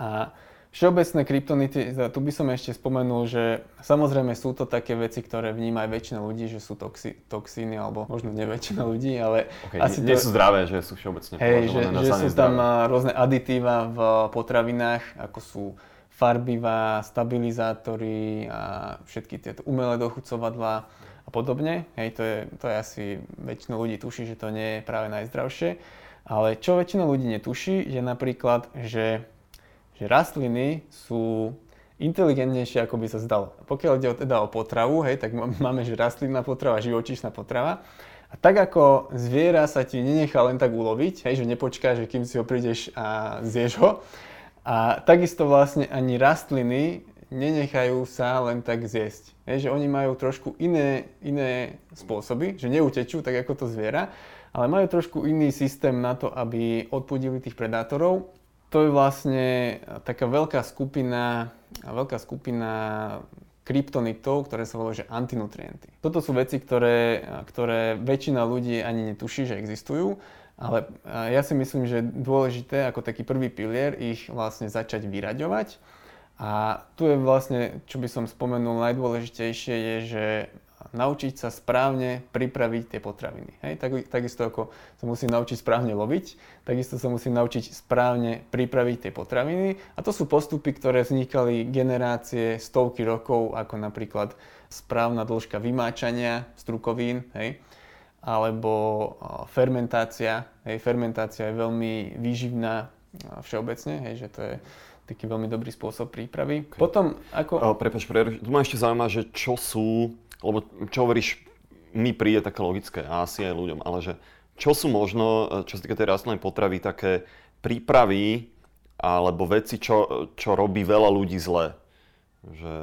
S1: A všeobecné kryptonity, tu by som ešte spomenul, že samozrejme sú to také veci, ktoré vníma aj väčšina ľudí, že sú toxi, toxíny, alebo možno nie väčšina ľudí, ale
S2: okay, asi nie, to, sú zdravé, že sú všeobecne
S1: hej, že, že sú tam zdravé. rôzne aditíva v potravinách, ako sú farbivá, stabilizátory a všetky tieto umelé dochucovadlá a podobne. Hej, to je, to je asi, väčšina ľudí tuší, že to nie je práve najzdravšie. Ale čo väčšina ľudí netuší, je napríklad, že, že rastliny sú inteligentnejšie, ako by sa zdalo. Pokiaľ ide teda o potravu, hej, tak máme, že rastlinná potrava, živočíšna potrava. A tak ako zviera sa ti nenechá len tak uloviť, hej, že nepočká, že kým si ho prídeš a zješ ho, a takisto vlastne ani rastliny nenechajú sa len tak zjesť. Je, že oni majú trošku iné, iné spôsoby, že neutečú tak ako to zviera, ale majú trošku iný systém na to, aby odpudili tých predátorov. To je vlastne taká veľká skupina, veľká skupina kryptonitov, ktoré sa volajú antinutrienty. Toto sú veci, ktoré, ktoré väčšina ľudí ani netuší, že existujú, ale ja si myslím, že dôležité ako taký prvý pilier ich vlastne začať vyraďovať. A tu je vlastne, čo by som spomenul, najdôležitejšie je, že naučiť sa správne pripraviť tie potraviny. Hej? Tak, takisto ako sa musí naučiť správne loviť, takisto sa musí naučiť správne pripraviť tie potraviny. A to sú postupy, ktoré vznikali generácie, stovky rokov, ako napríklad správna dĺžka vymáčania strukovín, hej? alebo fermentácia. Hej? Fermentácia je veľmi výživná všeobecne, hej? že to je taký veľmi dobrý spôsob prípravy. Okay. Potom ako...
S2: O, prepač, pre, tu ma ešte zaujíma, že čo sú lebo čo hovoríš, mi príde také logické a asi aj ľuďom, ale že čo sú možno, čo sa týka tej rastlinnej potravy, také prípravy alebo veci, čo, čo robí veľa ľudí zle? Že,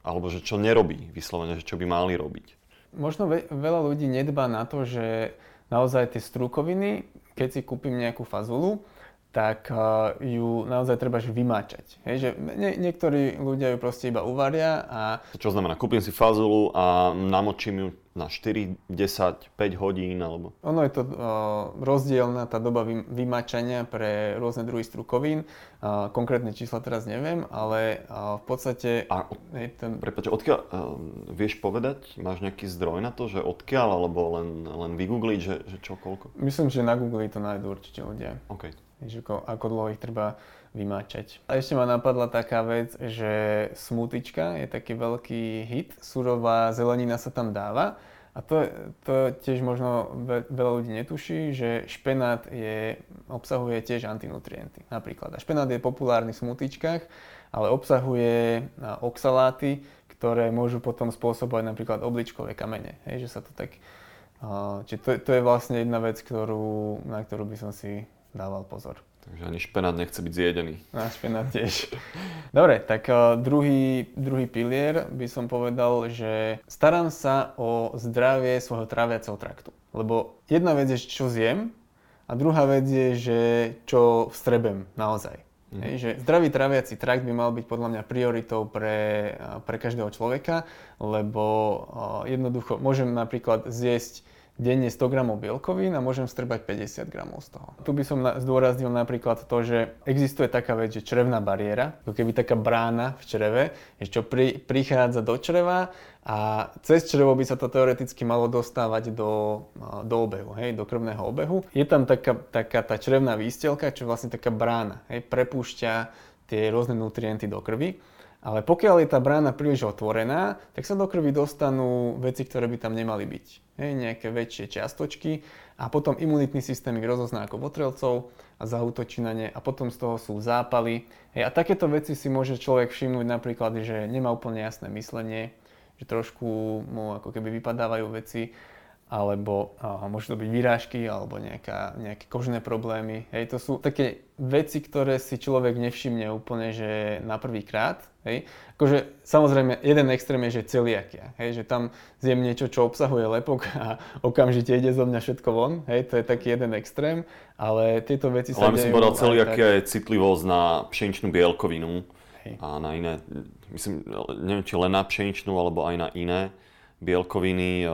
S2: alebo že čo nerobí vyslovene, že čo by mali robiť?
S1: Možno ve- veľa ľudí nedbá na to, že naozaj tie strukoviny, keď si kúpim nejakú fazulu, tak uh, ju naozaj treba vymáčať. Hej, že nie, niektorí ľudia ju proste iba uvaria a...
S2: Čo znamená, kúpim si fazulu a namočím ju na 4, 10, 5 hodín alebo...
S1: Ono je to uh, rozdielna tá doba vy, vymáčania pre rôzne druhy strukovín. Uh, konkrétne čísla teraz neviem, ale uh, v podstate...
S2: A, hej, ten... Prepač, odkiaľ, uh, vieš povedať, máš nejaký zdroj na to, že odkiaľ, alebo len, len vygoogliť, že, že čo, koľko?
S1: Myslím, že na Google to nájdú určite ľudia.
S2: Okay
S1: ako, ako dlho ich treba vymáčať. A ešte ma napadla taká vec, že smutička je taký veľký hit, surová zelenina sa tam dáva a to, to tiež možno veľa ľudí netuší, že špenát je, obsahuje tiež antinutrienty napríklad. A špenát je populárny v smutičkách, ale obsahuje oxaláty, ktoré môžu potom spôsobovať napríklad obličkové kamene. Hej, že sa to tak... Čiže to, to je vlastne jedna vec, ktorú, na ktorú by som si dával pozor.
S2: Takže ani špenát nechce byť zjedený.
S1: Na špenát tiež. [laughs] Dobre, tak uh, druhý, druhý pilier by som povedal, že starám sa o zdravie svojho tráviaceho traktu. Lebo jedna vec je, čo zjem a druhá vec je, že čo vstrebem naozaj. Mm. Hej, že zdravý traviaci trakt by mal byť podľa mňa prioritou pre, pre každého človeka, lebo uh, jednoducho môžem napríklad zjesť denne 100 gramov bielkovín a môžem strbať 50 gramov z toho. Tu by som na, zdôraznil napríklad to, že existuje taká vec, že črevná bariéra, ako keby taká brána v čreve, čo pri, prichádza do čreva a cez črevo by sa to teoreticky malo dostávať do, do obehu, hej, do krvného obehu. Je tam taká, taká tá črevná výstelka, čo je vlastne taká brána, hej, prepúšťa tie rôzne nutrienty do krvi. Ale pokiaľ je tá brána príliš otvorená, tak sa do krvi dostanú veci, ktoré by tam nemali byť. Hej, nejaké väčšie čiastočky a potom imunitný systém ich rozozná ako votrelcov a zautočí na ne a potom z toho sú zápaly. Hej, a takéto veci si môže človek všimnúť napríklad, že nemá úplne jasné myslenie, že trošku mu ako keby vypadávajú veci alebo uh, môžu to byť výrážky, alebo nejaká, nejaké kožné problémy. Hej, to sú také veci, ktoré si človek nevšimne úplne, že na prvý krát. Hej. Akože, samozrejme, jeden extrém je, že celiakia. Hej, že tam zjem niečo, čo obsahuje lepok a [laughs] okamžite ide zo mňa všetko von. Hej, to je taký jeden extrém, ale tieto veci
S2: ale sa. Ale som povedal, celiakia tak... je citlivosť na pšeničnú bielkovinu Hej. a na iné, myslím, neviem, či len na pšeničnú, alebo aj na iné bielkoviny eh,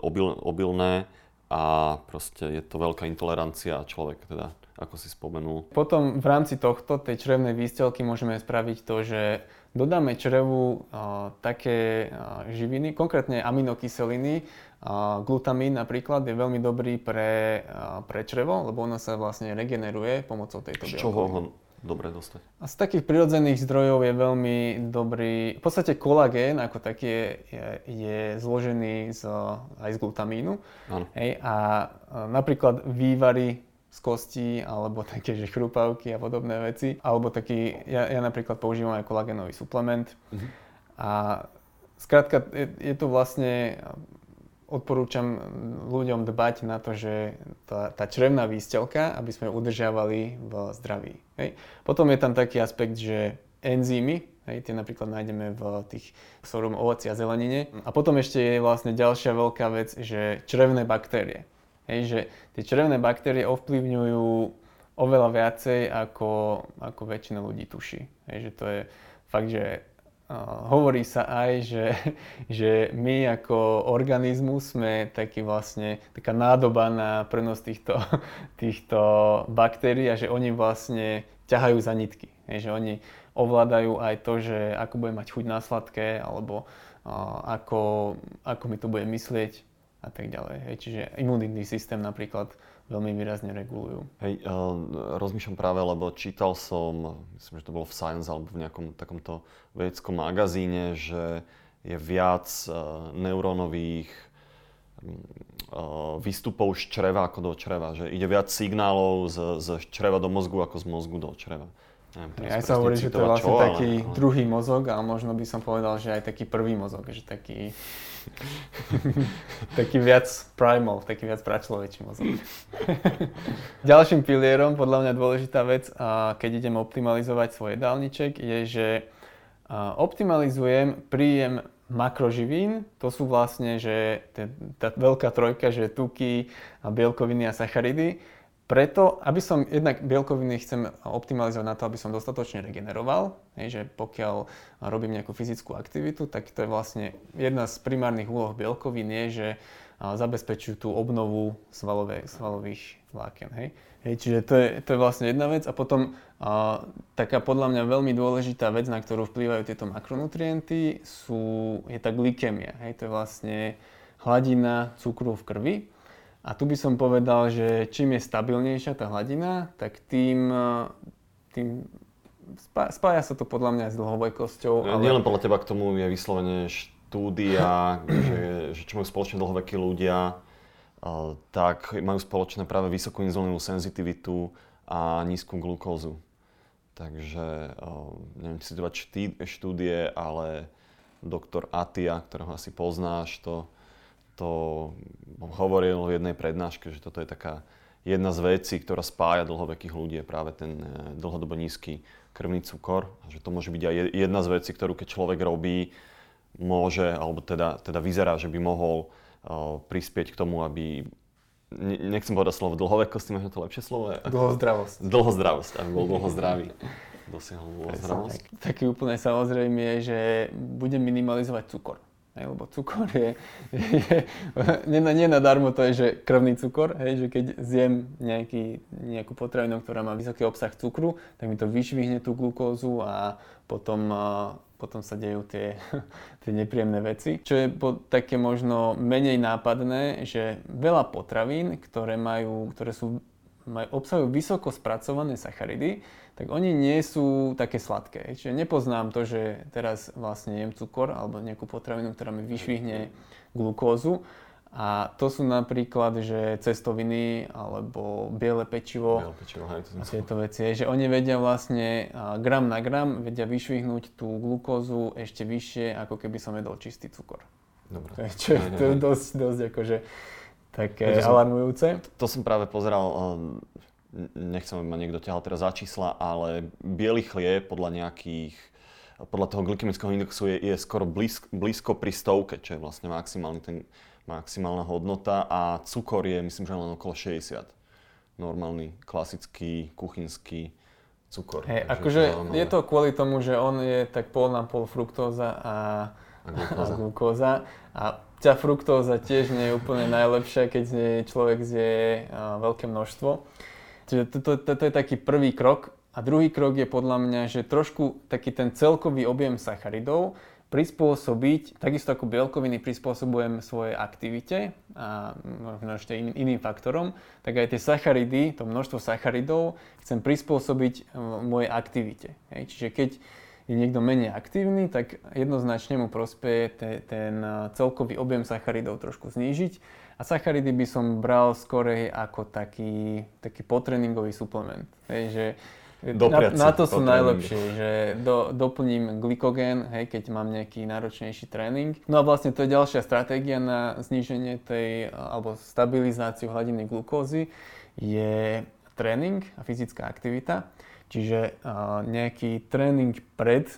S2: obil, obilné a proste je to veľká intolerancia a človek teda, ako si spomenul.
S1: Potom v rámci tohto, tej črevnej výstelky môžeme spraviť to, že dodáme črevu uh, také uh, živiny, konkrétne aminokyseliny. Uh, glutamín napríklad je veľmi dobrý pre, pre črevo, lebo ono sa vlastne regeneruje pomocou tejto bielkoviny.
S2: Z čoho ho dobre dostať?
S1: A z takých prirodzených zdrojov je veľmi dobrý, v podstate kolagén ako taký je, je, je zložený z, aj z glutamínu. Hej, a napríklad vývary z kostí, alebo [laughs] také, že chrupavky a podobné veci. Alebo taký, ja, ja napríklad používam aj kolagénový suplement. Uh-huh. A skrátka, je, je to vlastne odporúčam ľuďom dbať na to, že tá, tá črevná výstelka, aby sme ju udržiavali v zdraví. Hej. Potom je tam taký aspekt, že enzymy Hej, tie napríklad nájdeme v tých sorom ovoci a zelenine. A potom ešte je vlastne ďalšia veľká vec, že črevné baktérie. Hej, že tie črevné baktérie ovplyvňujú oveľa viacej, ako, ako väčšina ľudí tuší. Hej, že to je fakt, že hovorí sa aj, že, [laughs] že my ako organizmus sme taký vlastne, taká nádoba na prenos týchto, [laughs] týchto baktérií a že oni vlastne ťahajú za nitky. Že oni ovládajú aj to, že ako bude mať chuť na sladké, alebo ako, ako mi to bude myslieť a tak ďalej. Čiže imunitný systém napríklad veľmi výrazne regulujú.
S2: Hej, uh, rozmýšľam práve, lebo čítal som, myslím, že to bolo v Science alebo v nejakom takomto vedeckom magazíne, že je viac uh, neurónových uh, výstupov z čreva ako do čreva. Že ide viac signálov z, z čreva do mozgu ako z mozgu do čreva.
S1: Neviem, aj sa hovorí, že to je vlastne čo, taký ale... druhý mozog, ale možno by som povedal, že aj taký prvý mozog, že taký, [laughs] taký viac primal, taký viac pračlovečí mozog. [laughs] Ďalším pilierom, podľa mňa dôležitá vec, a keď idem optimalizovať svoj jedálniček, je, že optimalizujem príjem makroživín, to sú vlastne, že tá veľká trojka, že tuky, bielkoviny a sacharidy, preto, aby som jednak bielkoviny chcem optimalizovať na to, aby som dostatočne regeneroval, hej, že pokiaľ robím nejakú fyzickú aktivitu, tak to je vlastne jedna z primárnych úloh bielkovín je, že zabezpečujú tú obnovu svalové, svalových vláken. Hej. Hej, čiže to je, to je vlastne jedna vec. A potom a, taká podľa mňa veľmi dôležitá vec, na ktorú vplývajú tieto makronutrienty, sú, je tá glykemia. Hej. To je vlastne hladina cukru v krvi. A tu by som povedal, že čím je stabilnejšia tá hladina, tak tým, tým spája sa to podľa mňa s dlhovekosťou.
S2: Ale... Nielen podľa teba k tomu je vyslovene štúdia, [clears throat] že, že čo majú spoločne dlhovekí ľudia, tak majú spoločné práve vysokú inzulínovú senzitivitu a nízku glukózu. Takže neviem, či si to štúdie, ale doktor Atia, ktorého asi poznáš, to to hovoril v jednej prednáške, že toto je taká jedna z vecí, ktorá spája dlhovekých ľudí, je práve ten e, dlhodobo nízky krvný cukor. A že to môže byť aj jedna z vecí, ktorú keď človek robí, môže, alebo teda, teda vyzerá, že by mohol uh, prispieť k tomu, aby nechcem povedať slovo dlhovekosti, možno to lepšie slovo je?
S1: Dlhozdravosť.
S2: Dlhozdravosť, aby bol dlhozdravý. Dosiahol dlhozdravosť.
S1: Tak, taký úplne samozrejme je, že budem minimalizovať cukor. Hej, lebo cukor je, je nie, nie nadarmo to je, že krvný cukor, hej, že keď zjem nejaký, nejakú potravinu, ktorá má vysoký obsah cukru, tak mi to vyšvihne tú glukózu a potom, potom sa dejú tie, tie nepríjemné veci. Čo je po, také možno menej nápadné, že veľa potravín, ktoré, majú, ktoré sú, majú, obsahujú vysoko spracované sacharidy, tak oni nie sú také sladké. Čiže nepoznám to, že teraz vlastne jem cukor alebo nejakú potravinu, ktorá mi vyšvihne glukózu. A to sú napríklad, že cestoviny alebo biele pečivo, biele pečivo hej, to a tieto veci. Že oni vedia vlastne gram na gram, vedia vyšvihnúť tú glukózu ešte vyššie, ako keby som jedol čistý cukor. Dobre. Čo je to je dosť, dosť akože také to alarmujúce.
S2: Som, to som práve pozeral nechcem, aby ma niekto ťahal teraz za čísla, ale biely chlieb podľa nejakých podľa toho glykemického indexu je, je skoro blízko, blízko pri stovke, čo je vlastne maximálny ten, maximálna hodnota a cukor je myslím, že len okolo 60. Normálny, klasický, kuchynský cukor.
S1: Hey, akože je to kvôli tomu, že on je tak pol na pol fruktóza a, a glukóza. A, glukóza. a tá fruktóza tiež nie je úplne najlepšia, keď človek zje veľké množstvo. Čiže to, to, to, to je taký prvý krok. A druhý krok je podľa mňa, že trošku taký ten celkový objem sacharidov prispôsobiť, takisto ako bielkoviny prispôsobujem svojej aktivite a možno ešte in, iným faktorom, tak aj tie sacharidy, to množstvo sacharidov chcem prispôsobiť mojej aktivite. Hej. Čiže keď je niekto menej aktívny, tak jednoznačne mu prospeje te, ten celkový objem sacharidov trošku znížiť a sacharidy by som bral skorej ako taký, taký potréningový suplement. Hej, že na, na to sú najlepšie, že do, doplním glykogén, hej, keď mám nejaký náročnejší tréning. No a vlastne to je ďalšia stratégia na zníženie tej, alebo stabilizáciu hladiny glukózy, je tréning a fyzická aktivita. Čiže nejaký tréning pred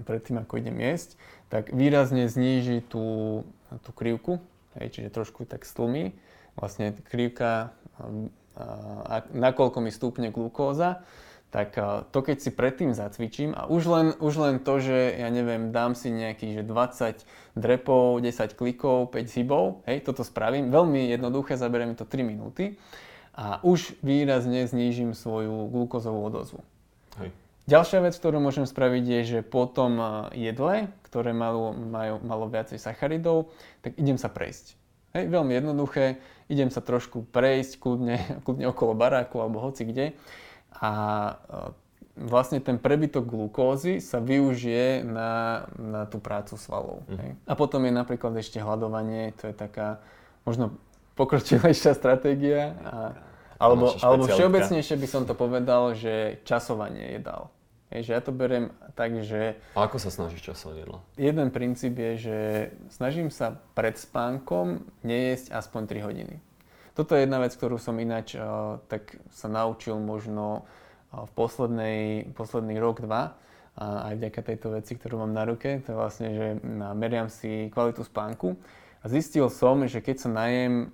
S1: predtým ako idem jesť, tak výrazne zníži tú, tú krivku, hej, čiže trošku tak stlmí. Vlastne krivka, nakoľko mi stúpne glukóza, tak to keď si predtým zacvičím a už len, už len to, že ja neviem, dám si nejakých že 20 drepov, 10 klikov, 5 hybov, hej, toto spravím, veľmi jednoduché, zaberiem to 3 minúty a už výrazne znížim svoju glukózovú odozvu. Hej. Ďalšia vec, ktorú môžem spraviť je, že po tom jedle, ktoré malo, majú, malo viacej sacharidov, tak idem sa prejsť. Hej, veľmi jednoduché, idem sa trošku prejsť kľudne, [laughs] kľudne okolo baráku alebo hoci kde a e, vlastne ten prebytok glukózy sa využije na, na tú prácu svalov. Mm. Hej. A potom je napríklad ešte hľadovanie, to je taká možno pokročilejšia stratégia. A, alebo, alebo všeobecnejšie by som to povedal, že časovanie jedál. Hej, že ja to beriem tak, že...
S2: A ako sa snažíš časovať jedlo?
S1: Jeden princíp je, že snažím sa pred spánkom nejesť aspoň 3 hodiny. Toto je jedna vec, ktorú som ináč uh, tak sa naučil možno uh, v poslednej, posledný rok, dva. A aj vďaka tejto veci, ktorú mám na ruke, to je vlastne, že meriam si kvalitu spánku. A zistil som, že keď sa najem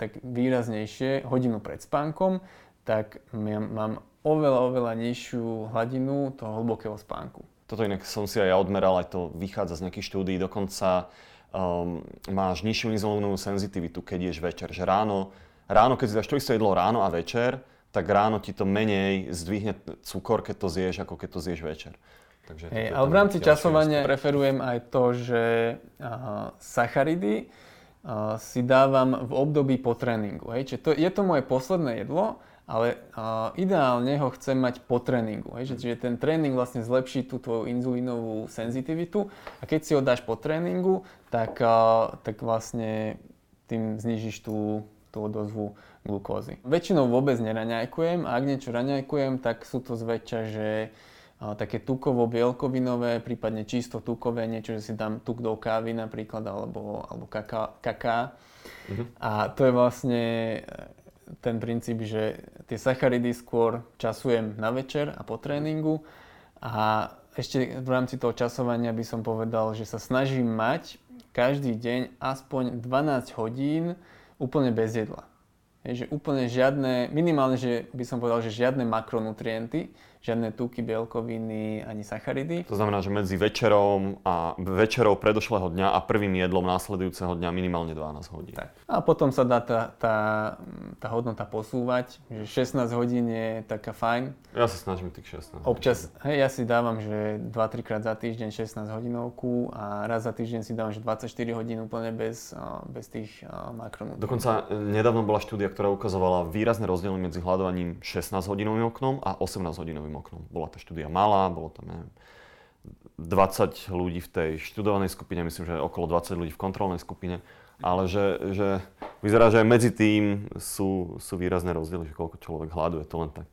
S1: tak výraznejšie hodinu pred spánkom, tak mám oveľa, oveľa nižšiu hladinu toho hlbokého spánku.
S2: Toto inak som si aj ja odmeral, aj to vychádza z nejakých štúdií, dokonca um, máš nižšiu inzulínovú senzitivitu, keď ješ večer. Že ráno, ráno keď si dáš to isté jedlo ráno a večer, tak ráno ti to menej zdvihne cukor, keď to zješ, ako keď to zješ večer.
S1: Takže hey, ale v rámci časovania preferujem aj to, že uh, sacharidy uh, si dávam v období po tréningu. Hej? Čiže to, je to moje posledné jedlo, ale uh, ideálne ho chcem mať po tréningu. Hej? Čiže ten tréning vlastne zlepší tú tvoju inzulínovú senzitivitu a keď si ho dáš po tréningu, tak, uh, tak vlastne tým znižíš tú, tú odozvu glukózy. Väčšinou vôbec neraňajkujem a ak niečo raňajkujem, tak sú to zväčša, že uh, také tukovo-bielkovinové, prípadne čisto tukové, niečo, že si dám tuk do kávy napríklad, alebo, alebo kaká. kaká. Uh-huh. A to je vlastne ten princíp, že tie sacharidy skôr časujem na večer a po tréningu a ešte v rámci toho časovania by som povedal, že sa snažím mať každý deň aspoň 12 hodín úplne bez jedla. Je, že úplne žiadne, minimálne, že by som povedal, že žiadne makronutrienty, žiadne tuky, bielkoviny ani sacharidy.
S2: To znamená, že medzi večerom a večerou predošlého dňa a prvým jedlom následujúceho dňa minimálne 12 hodín. Tak.
S1: A potom sa dá tá, tá, tá hodnota posúvať, že 16 hodín je taká fajn.
S2: Ja sa snažím tých 16.
S1: Občas, hej, ja si dávam, že 2-3 krát za týždeň 16 hodinovku a raz za týždeň si dávam, že 24 hodín úplne bez, bez tých makronutrientov.
S2: Dokonca e, nedávno bola štúdia, ktorá ukazovala výrazné rozdiely medzi hľadovaním 16 hodinovým oknom a 18 hodinovým jedným oknom. Bola tá štúdia malá, bolo tam neviem, 20 ľudí v tej študovanej skupine, myslím, že okolo 20 ľudí v kontrolnej skupine, ale že, že vyzerá, že aj medzi tým sú, sú výrazné rozdiely, že koľko človek hľaduje, to len tak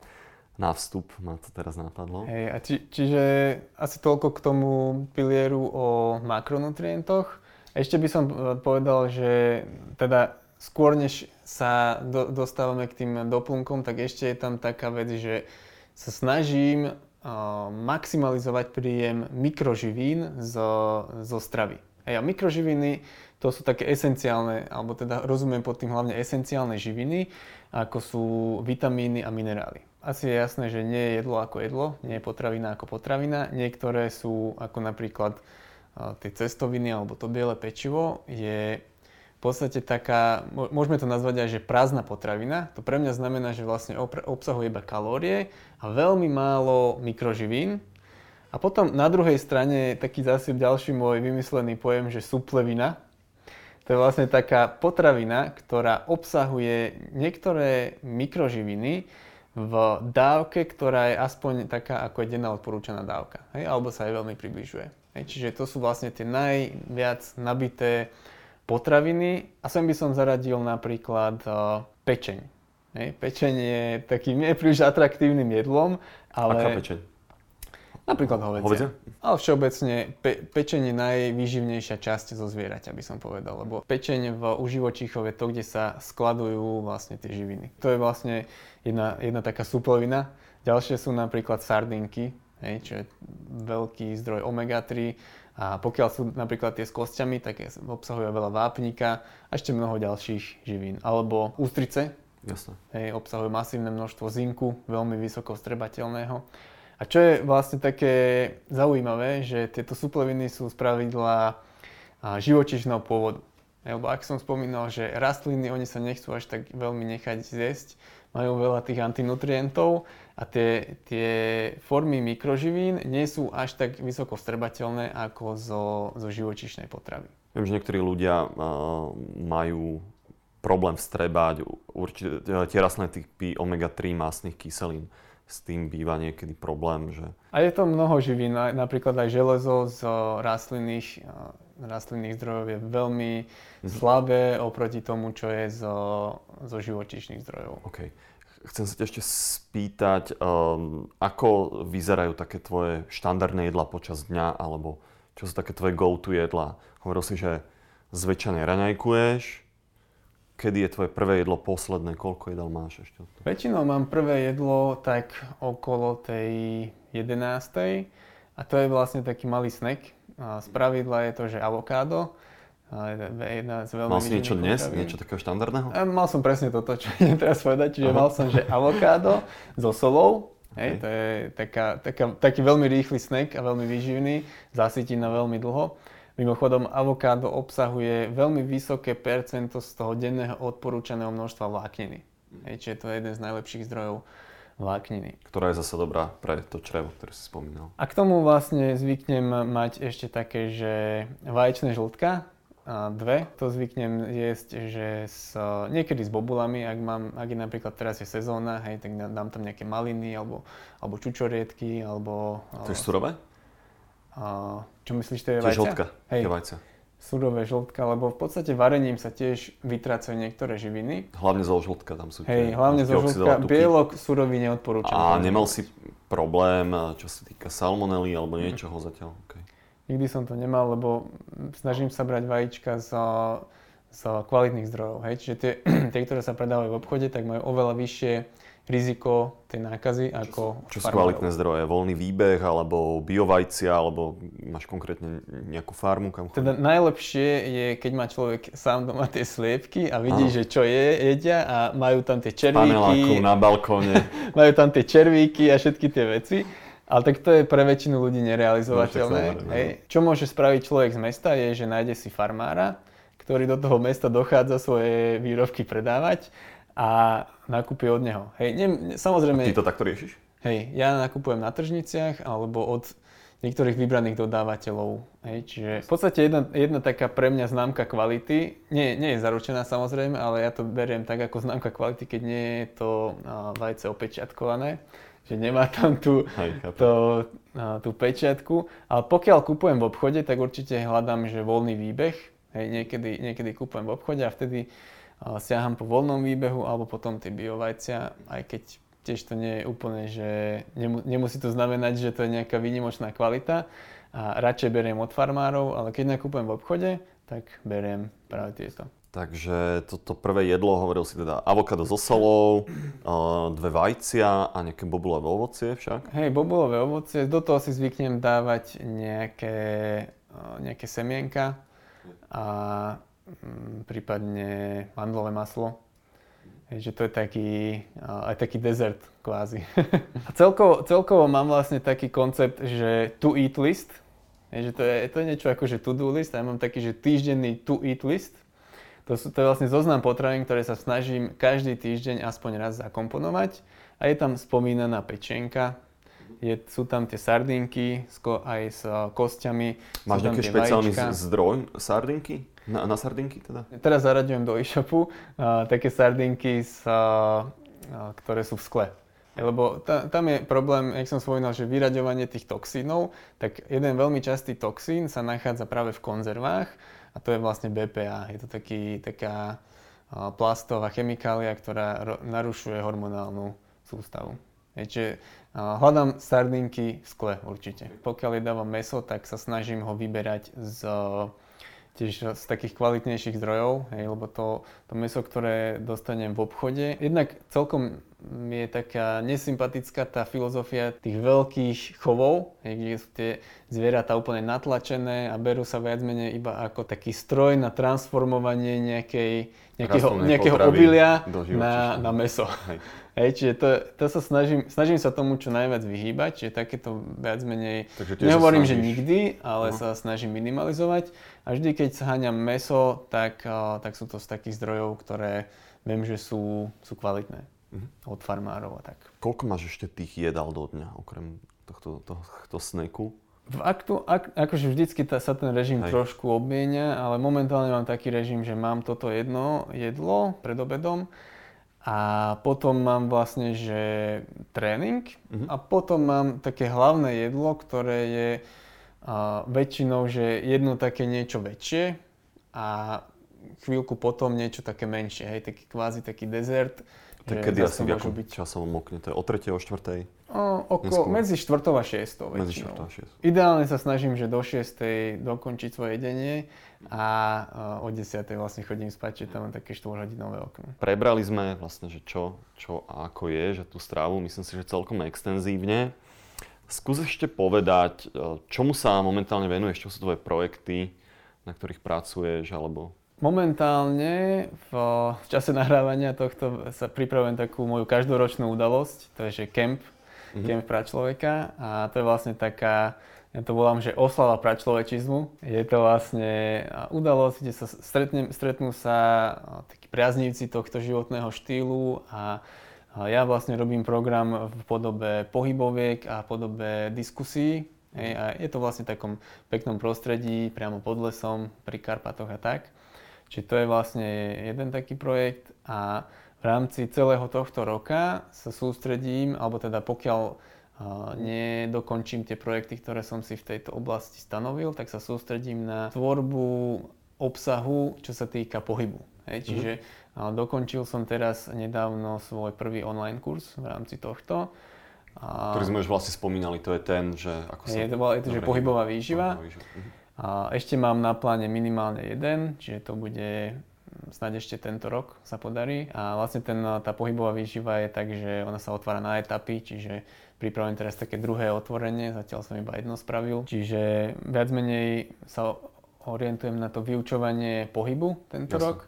S2: na vstup ma to teraz napadlo.
S1: Hej, a či, čiže asi toľko k tomu pilieru o makronutrientoch. Ešte by som povedal, že teda skôr než sa do, dostávame k tým doplnkom, tak ešte je tam taká vec, že sa snažím maximalizovať príjem mikroživín zo, zo stravy. A mikroživiny to sú také esenciálne, alebo teda rozumiem pod tým hlavne esenciálne živiny, ako sú vitamíny a minerály. Asi je jasné, že nie je jedlo ako jedlo, nie je potravina ako potravina. Niektoré sú ako napríklad tie cestoviny alebo to biele pečivo je v podstate taká, môžeme to nazvať aj, že prázdna potravina. To pre mňa znamená, že vlastne obsahuje iba kalórie a veľmi málo mikroživín. A potom na druhej strane taký zase ďalší môj vymyslený pojem, že suplevina. To je vlastne taká potravina, ktorá obsahuje niektoré mikroživiny v dávke, ktorá je aspoň taká, ako je denná odporúčaná dávka. Hej? Alebo sa aj veľmi približuje. Hej? Čiže to sú vlastne tie najviac nabité potraviny a sem by som zaradil napríklad uh, pečeň. Hej, pečeň je takým [laughs] nie príliš atraktívnym jedlom, ale...
S2: Aká pečeň?
S1: Napríklad hovedzie. hovedzie? Ale všeobecne pe- pečeň je najvýživnejšia časť zo zvieraťa, by som povedal, lebo pečeň v u živočíchov je to, kde sa skladujú vlastne tie živiny. To je vlastne jedna, jedna taká súplovina. Ďalšie sú napríklad sardinky, hej, čo je veľký zdroj omega-3 a pokiaľ sú napríklad tie s kostiami, tak obsahujú veľa vápnika a ešte mnoho ďalších živín. Alebo ústrice,
S2: Jasne.
S1: Hej, obsahujú masívne množstvo zinku, veľmi vysoko strebateľného. A čo je vlastne také zaujímavé, že tieto supleviny sú z pravidla živočišného pôvodu. Lebo ak som spomínal, že rastliny, oni sa nechcú až tak veľmi nechať zjesť, majú veľa tých antinutrientov a tie, tie formy mikroživín nie sú až tak vysoko strebateľné ako zo, zo živočišnej potravy.
S2: Viem, že niektorí ľudia uh, majú problém vstrebať určite tie rastlinné typy omega-3 masných kyselín. S tým býva niekedy problém, že...
S1: A je to mnoho živín, napríklad aj železo z rastlinných, rastlinných zdrojov je veľmi mhm. slabé oproti tomu, čo je zo, zo živočíšnych zdrojov.
S2: Okay. Chcem sa ťa ešte spýtať, um, ako vyzerajú také tvoje štandardné jedla počas dňa, alebo čo sú také tvoje go-to jedla? Hovoril si, že zväčša neraňajkuješ, kedy je tvoje prvé jedlo posledné? Koľko jedal máš ešte?
S1: Väčšinou mám prvé jedlo tak okolo tej 11. A to je vlastne taký malý snack. Z pravidla je to, že avokádo,
S2: jedna z veľmi Mal si niečo dnes? Potravín. Niečo takého štandardného?
S1: A mal som presne toto, čo idem teraz povedať. Čiže Aha. mal som, že avokádo so solou. Okay. Hej, to je taká, taká, taký veľmi rýchly snack a veľmi výživný. Zasytí na veľmi dlho. Mimochodom, avokádo obsahuje veľmi vysoké percento z toho denného odporúčaného množstva vlákniny. Hej, čiže to je jeden z najlepších zdrojov vlákniny.
S2: Ktorá je zase dobrá pre to črevo, ktoré si spomínal.
S1: A k tomu vlastne zvyknem mať ešte také, že vaječné žltka, dve, to zvyknem jesť, že s, niekedy s bobulami, ak, mám, ak je napríklad teraz je sezóna, hej, tak dám tam nejaké maliny, alebo, alebo čučoriedky, alebo...
S2: To je surové?
S1: A, čo myslíš, to je vajcia?
S2: žltka, Hej, je vajcia.
S1: Surové žltka, lebo v podstate varením sa tiež vytrácajú niektoré živiny.
S2: Hlavne zo žltka tam sú
S1: Hej, hlavne zo žltka. Bielok surový neodporúčam.
S2: A nemal si problém, čo sa týka salmonely alebo niečoho mm. zatiaľ? Okay.
S1: Nikdy som to nemal, lebo snažím sa brať vajíčka z, z kvalitných zdrojov. Hej. Čiže tie, [clears throat] tie, ktoré sa predávajú v obchode, tak majú oveľa vyššie riziko tej nákazy ako
S2: Čo sú kvalitné zdroje? Voľný výbeh, alebo biovajcia, alebo máš konkrétne nejakú farmu? Kam
S1: teda najlepšie je, keď má človek sám doma tie sliepky a vidí, Aha. že čo je, jedia a majú tam tie červíky.
S2: na balkóne. [laughs]
S1: majú tam tie červíky a všetky tie veci. Ale tak to je pre väčšinu ľudí nerealizovateľné. No, Hej. Čo môže spraviť človek z mesta je, že nájde si farmára, ktorý do toho mesta dochádza svoje výrobky predávať a nakúpi od neho. Hej, ne, samozrejme...
S2: A ty to takto riešiš?
S1: Hej, ja nakupujem na tržniciach alebo od niektorých vybraných dodávateľov. Hej, čiže v podstate jedna, jedna taká pre mňa známka kvality, nie, nie je zaručená samozrejme, ale ja to beriem tak ako známka kvality, keď nie je to uh, vajce opečiatkované, že nemá tam tú, Hej, to, uh, tú pečiatku. Ale pokiaľ kupujem v obchode, tak určite hľadám, že voľný výbeh. Hej, niekedy, niekedy kupujem v obchode a vtedy siaham po voľnom výbehu alebo potom tie biovajcia, aj keď tiež to nie je úplne, že nemusí to znamenať, že to je nejaká výnimočná kvalita a radšej beriem od farmárov, ale keď nakupujem v obchode, tak beriem práve tieto.
S2: Takže toto prvé jedlo, hovoril si teda avokádo so solou, dve vajcia a nejaké bobulové ovocie však?
S1: Hej, bobulové ovocie, do toho si zvyknem dávať nejaké, nejaké semienka a Mm, prípadne mandlové maslo. že to je taký, aj taký dezert kvázi. [laughs] A celkovo, celkovo mám vlastne taký koncept, že to eat list. že to je, to je niečo ako že to do list. A ja mám taký, že týždenný to eat list. To, sú, to je vlastne zoznam potravín, ktoré sa snažím každý týždeň aspoň raz zakomponovať. A je tam spomínaná pečenka, je, sú tam tie sardinky aj s kostiami.
S2: Máš nejaký špeciálny zdroj sardinky? Na, na sardinky teda?
S1: Teraz zaraďujem do e-shopu uh, také sardinky, s, uh, uh, ktoré sú v skle. Lebo ta, tam je problém, jak som spomínal, že vyraďovanie tých toxínov, tak jeden veľmi častý toxín sa nachádza práve v konzervách a to je vlastne BPA. Je to taký, taká plastová chemikália, ktorá narušuje hormonálnu sústavu. Je, čiže hľadám sardinky v skle určite. Pokiaľ jedávam meso, tak sa snažím ho vyberať z tiež z takých kvalitnejších zdrojov, hej, lebo to, to meso, ktoré dostanem v obchode, jednak celkom mi je taká nesympatická tá filozofia tých veľkých chovov, kde sú tie zvieratá úplne natlačené a berú sa viac menej iba ako taký stroj na transformovanie nejakej, nejakého, nejakého obilia na, na meso. Hej. Hej, čiže to, to sa snažím, snažím sa tomu čo najviac vyhýbať, čiže takéto viac menej, nehovorím, že nikdy, ale uh-huh. sa snažím minimalizovať. A vždy, keď zháňam meso, tak, tak sú to z takých zdrojov, ktoré viem, že sú, sú kvalitné uh-huh. od farmárov a tak.
S2: Koľko máš ešte tých jedál do dňa, okrem tohto, tohto sneku?
S1: V aktu, ak, akože vždycky ta, sa ten režim Hej. trošku obmienia, ale momentálne mám taký režim, že mám toto jedno jedlo pred obedom a potom mám vlastne, že tréning uh-huh. a potom mám také hlavné jedlo, ktoré je uh, väčšinou, že jedno také niečo väčšie a chvíľku potom niečo také menšie, hej, taký kvázi taký dezert.
S2: Tak kedy asi v akom byť... časovom okne? To je o 3. o 4.
S1: O, oko, medzi 4. a 6. Medzi 4. a 6. Ideálne sa snažím, že do 6. dokončiť svoje jedenie a o 10. vlastne chodím spať, čiže tam mám také 4-hodinové okno.
S2: Prebrali sme vlastne, že čo, čo a ako je, že tú strávu, myslím si, že celkom extenzívne. Skús ešte povedať, e, čomu sa momentálne venuješ, čo sú tvoje projekty, na ktorých pracuješ, alebo...
S1: Momentálne v, čase nahrávania tohto sa pripravujem takú moju každoročnú udalosť, to je že Camp, mm-hmm. Camp pra človeka a to je vlastne taká ja to volám, že oslava pračlovečizmu. Je to vlastne udalosť, kde sa stretne, stretnú sa takí priaznívci tohto životného štýlu a ja vlastne robím program v podobe pohyboviek a podobe diskusí. Hej, a je to vlastne v takom peknom prostredí, priamo pod lesom, pri Karpatoch a tak. Čiže to je vlastne jeden taký projekt a v rámci celého tohto roka sa sústredím, alebo teda pokiaľ nedokončím tie projekty, ktoré som si v tejto oblasti stanovil, tak sa sústredím na tvorbu obsahu, čo sa týka pohybu. Hej, mhm. čiže mm-hmm. dokončil som teraz nedávno svoj prvý online kurz v rámci tohto.
S2: A, Ktorý sme už vlastne spomínali, to je ten, že ako
S1: sa... Je to, je to že pohybová výživa. Pohybová výživa. Mhm. A ešte mám na pláne minimálne jeden, čiže to bude snáď ešte tento rok sa podarí. A vlastne ten, tá pohybová výživa je tak, že ona sa otvára na etapy, čiže pripravujem teraz také druhé otvorenie, zatiaľ som iba jedno spravil. Čiže viac menej sa orientujem na to vyučovanie pohybu tento Jasne. rok.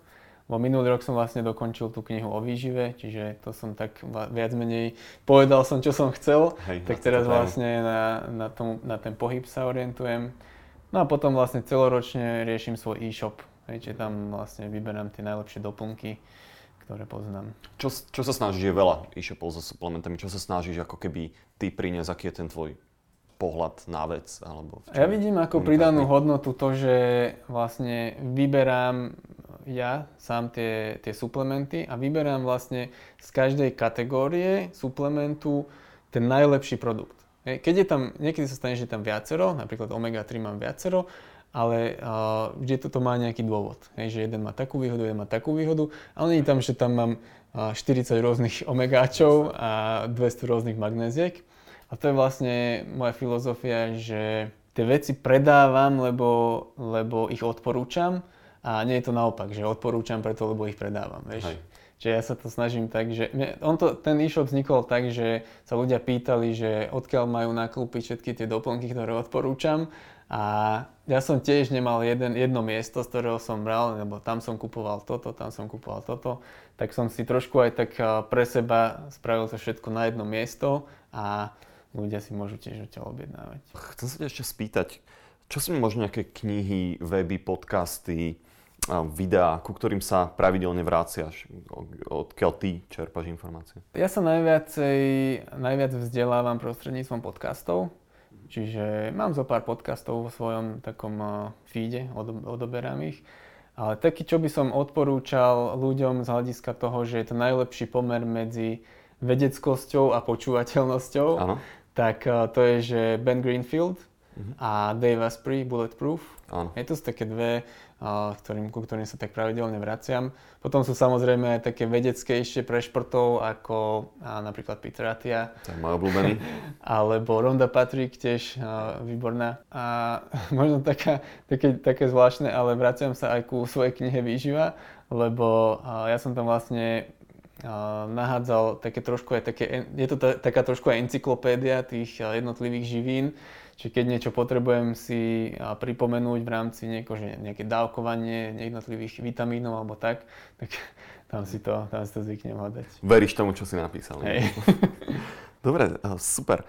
S1: Bo minulý rok som vlastne dokončil tú knihu o výžive, čiže to som tak viac menej povedal som, čo som chcel. Hej, tak teraz vlastne na, na, tom, na ten pohyb sa orientujem. No a potom vlastne celoročne riešim svoj e-shop, čiže tam vlastne vyberám tie najlepšie doplnky ktoré poznám.
S2: Čo, čo sa snažíš, je veľa e-shopov so suplementami, čo sa snažíš ako keby ty priniesť, aký je ten tvoj pohľad na vec? Alebo
S1: ja vidím ako pridanú hodnotu to, že vlastne vyberám ja sám tie, tie suplementy a vyberám vlastne z každej kategórie suplementu ten najlepší produkt. Keď je tam, niekedy sa stane, že je tam viacero, napríklad omega-3 mám viacero ale uh, vždy toto má nejaký dôvod. Hej, že jeden má takú výhodu, jeden má takú výhodu, ale nie je tam, že tam mám uh, 40 rôznych [laughs] omegáčov a 200 rôznych magnéziek. A to je vlastne moja filozofia, že tie veci predávam, lebo, lebo ich odporúčam a nie je to naopak, že odporúčam preto, lebo ich predávam. Vieš? Hej. Čiže ja sa to snažím tak, že on to, ten e-shop vznikol tak, že sa ľudia pýtali, že odkiaľ majú nakúpiť všetky tie doplnky, ktoré odporúčam a ja som tiež nemal jeden, jedno miesto, z ktorého som bral, lebo tam som kupoval toto, tam som kupoval toto. Tak som si trošku aj tak pre seba spravil to všetko na jedno miesto a ľudia si môžu tiež odtiaľ objednávať.
S2: Chcem sa ťa ešte spýtať, čo sú možno nejaké knihy, weby, podcasty, videá, ku ktorým sa pravidelne vráciaš? Odkiaľ ty čerpaš informácie?
S1: Ja sa najviacej, najviac vzdelávam prostredníctvom podcastov. Čiže mám zo pár podcastov vo svojom takom feede, odoberám ich. Ale taký, čo by som odporúčal ľuďom z hľadiska toho, že je to najlepší pomer medzi vedeckosťou a počúvateľnosťou, ano. tak to je, že Ben Greenfield uh-huh. a Dave Asprey, Bulletproof. Ano. Je to sú také dve ktorým, ku ktorým sa tak pravidelne vraciam. Potom sú samozrejme aj také vedeckejšie pre športov, ako napríklad Peter Atia.
S2: To je môj obľúbený. [laughs]
S1: Alebo Ronda Patrick, tiež výborná. A [laughs] možno taká, také, také zvláštne, ale vraciam sa aj ku svojej knihe Výživa, lebo ja som tam vlastne nahádzal také trošku aj také, je to taká trošku aj encyklopédia tých jednotlivých živín, čiže keď niečo potrebujem si pripomenúť v rámci nieko, že nejaké dávkovanie jednotlivých vitamínov alebo tak, tak [laughs] tam si to, tam si to zvyknem hľadať.
S2: Veríš tomu, čo si napísal?
S1: Hej. [laughs]
S2: Dobre, super.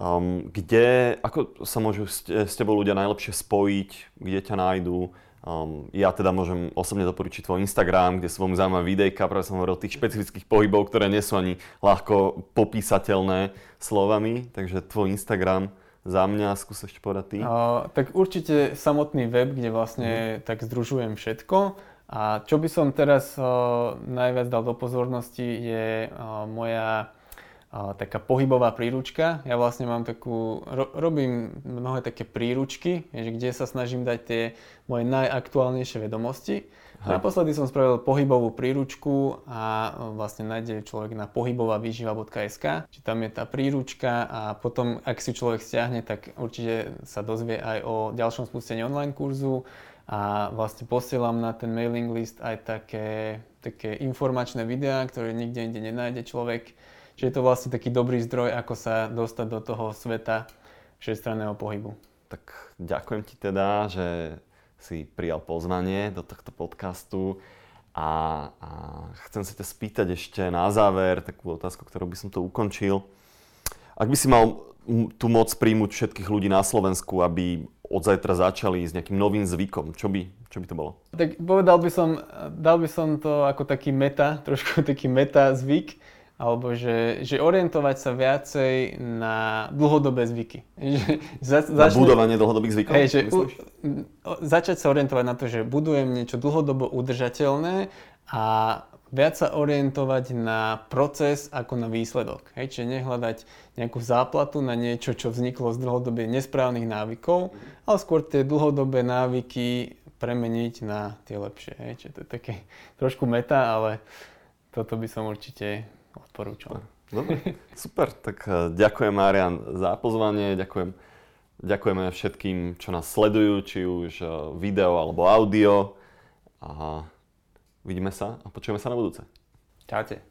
S2: Um, kde, ako sa môžu s, s tebou ľudia najlepšie spojiť, kde ťa nájdú? Um, ja teda môžem osobne doporučiť tvoj Instagram, kde sú veľmi zaujímavé videjka, práve som hovoril tých špecifických pohybov, ktoré nie sú ani ľahko popísateľné slovami, takže tvoj Instagram za mňa, skús ešte povedať ty.
S1: Uh, tak určite samotný web, kde vlastne mm. tak združujem všetko. A čo by som teraz uh, najviac dal do pozornosti je uh, moja taká pohybová príručka. Ja vlastne mám takú, ro, robím mnohé také príručky, kde sa snažím dať tie moje najaktuálnejšie vedomosti. Hej. Naposledy som spravil pohybovú príručku a vlastne nájde človek na pohybovavýživa.sk, či tam je tá príručka a potom, ak si človek stiahne, tak určite sa dozvie aj o ďalšom spustení online kurzu a vlastne posielam na ten mailing list aj také, také informačné videá, ktoré nikde inde nenájde človek Čiže je to vlastne taký dobrý zdroj, ako sa dostať do toho sveta všestranného pohybu.
S2: Tak ďakujem ti teda, že si prijal pozvanie do tohto podcastu a, a chcem sa ťa spýtať ešte na záver takú otázku, ktorú by som to ukončil. Ak by si mal tu moc príjmuť všetkých ľudí na Slovensku, aby od zajtra začali s nejakým novým zvykom, čo by, čo by to bolo?
S1: Tak povedal by som, dal by som to ako taký meta, trošku [laughs] taký meta zvyk, alebo že, že orientovať sa viacej na dlhodobé zvyky. [laughs]
S2: za, na začne, budovanie dlhodobých zvykov?
S1: Hej, že u, začať sa orientovať na to, že budujem niečo dlhodobo udržateľné a viac sa orientovať na proces ako na výsledok. Hej, čiže nehľadať nejakú záplatu na niečo, čo vzniklo z dlhodobie nesprávnych návykov, ale skôr tie dlhodobé návyky premeniť na tie lepšie. Hej. Čiže to je také [laughs] trošku meta, ale toto by som určite odporúčam.
S2: Dobre, super. Tak eh, ďakujem, Marian, za pozvanie. Ďakujem, ďakujeme všetkým, čo nás sledujú, či už eh, video alebo audio. A vidíme sa a počujeme sa na budúce.
S1: Čaute.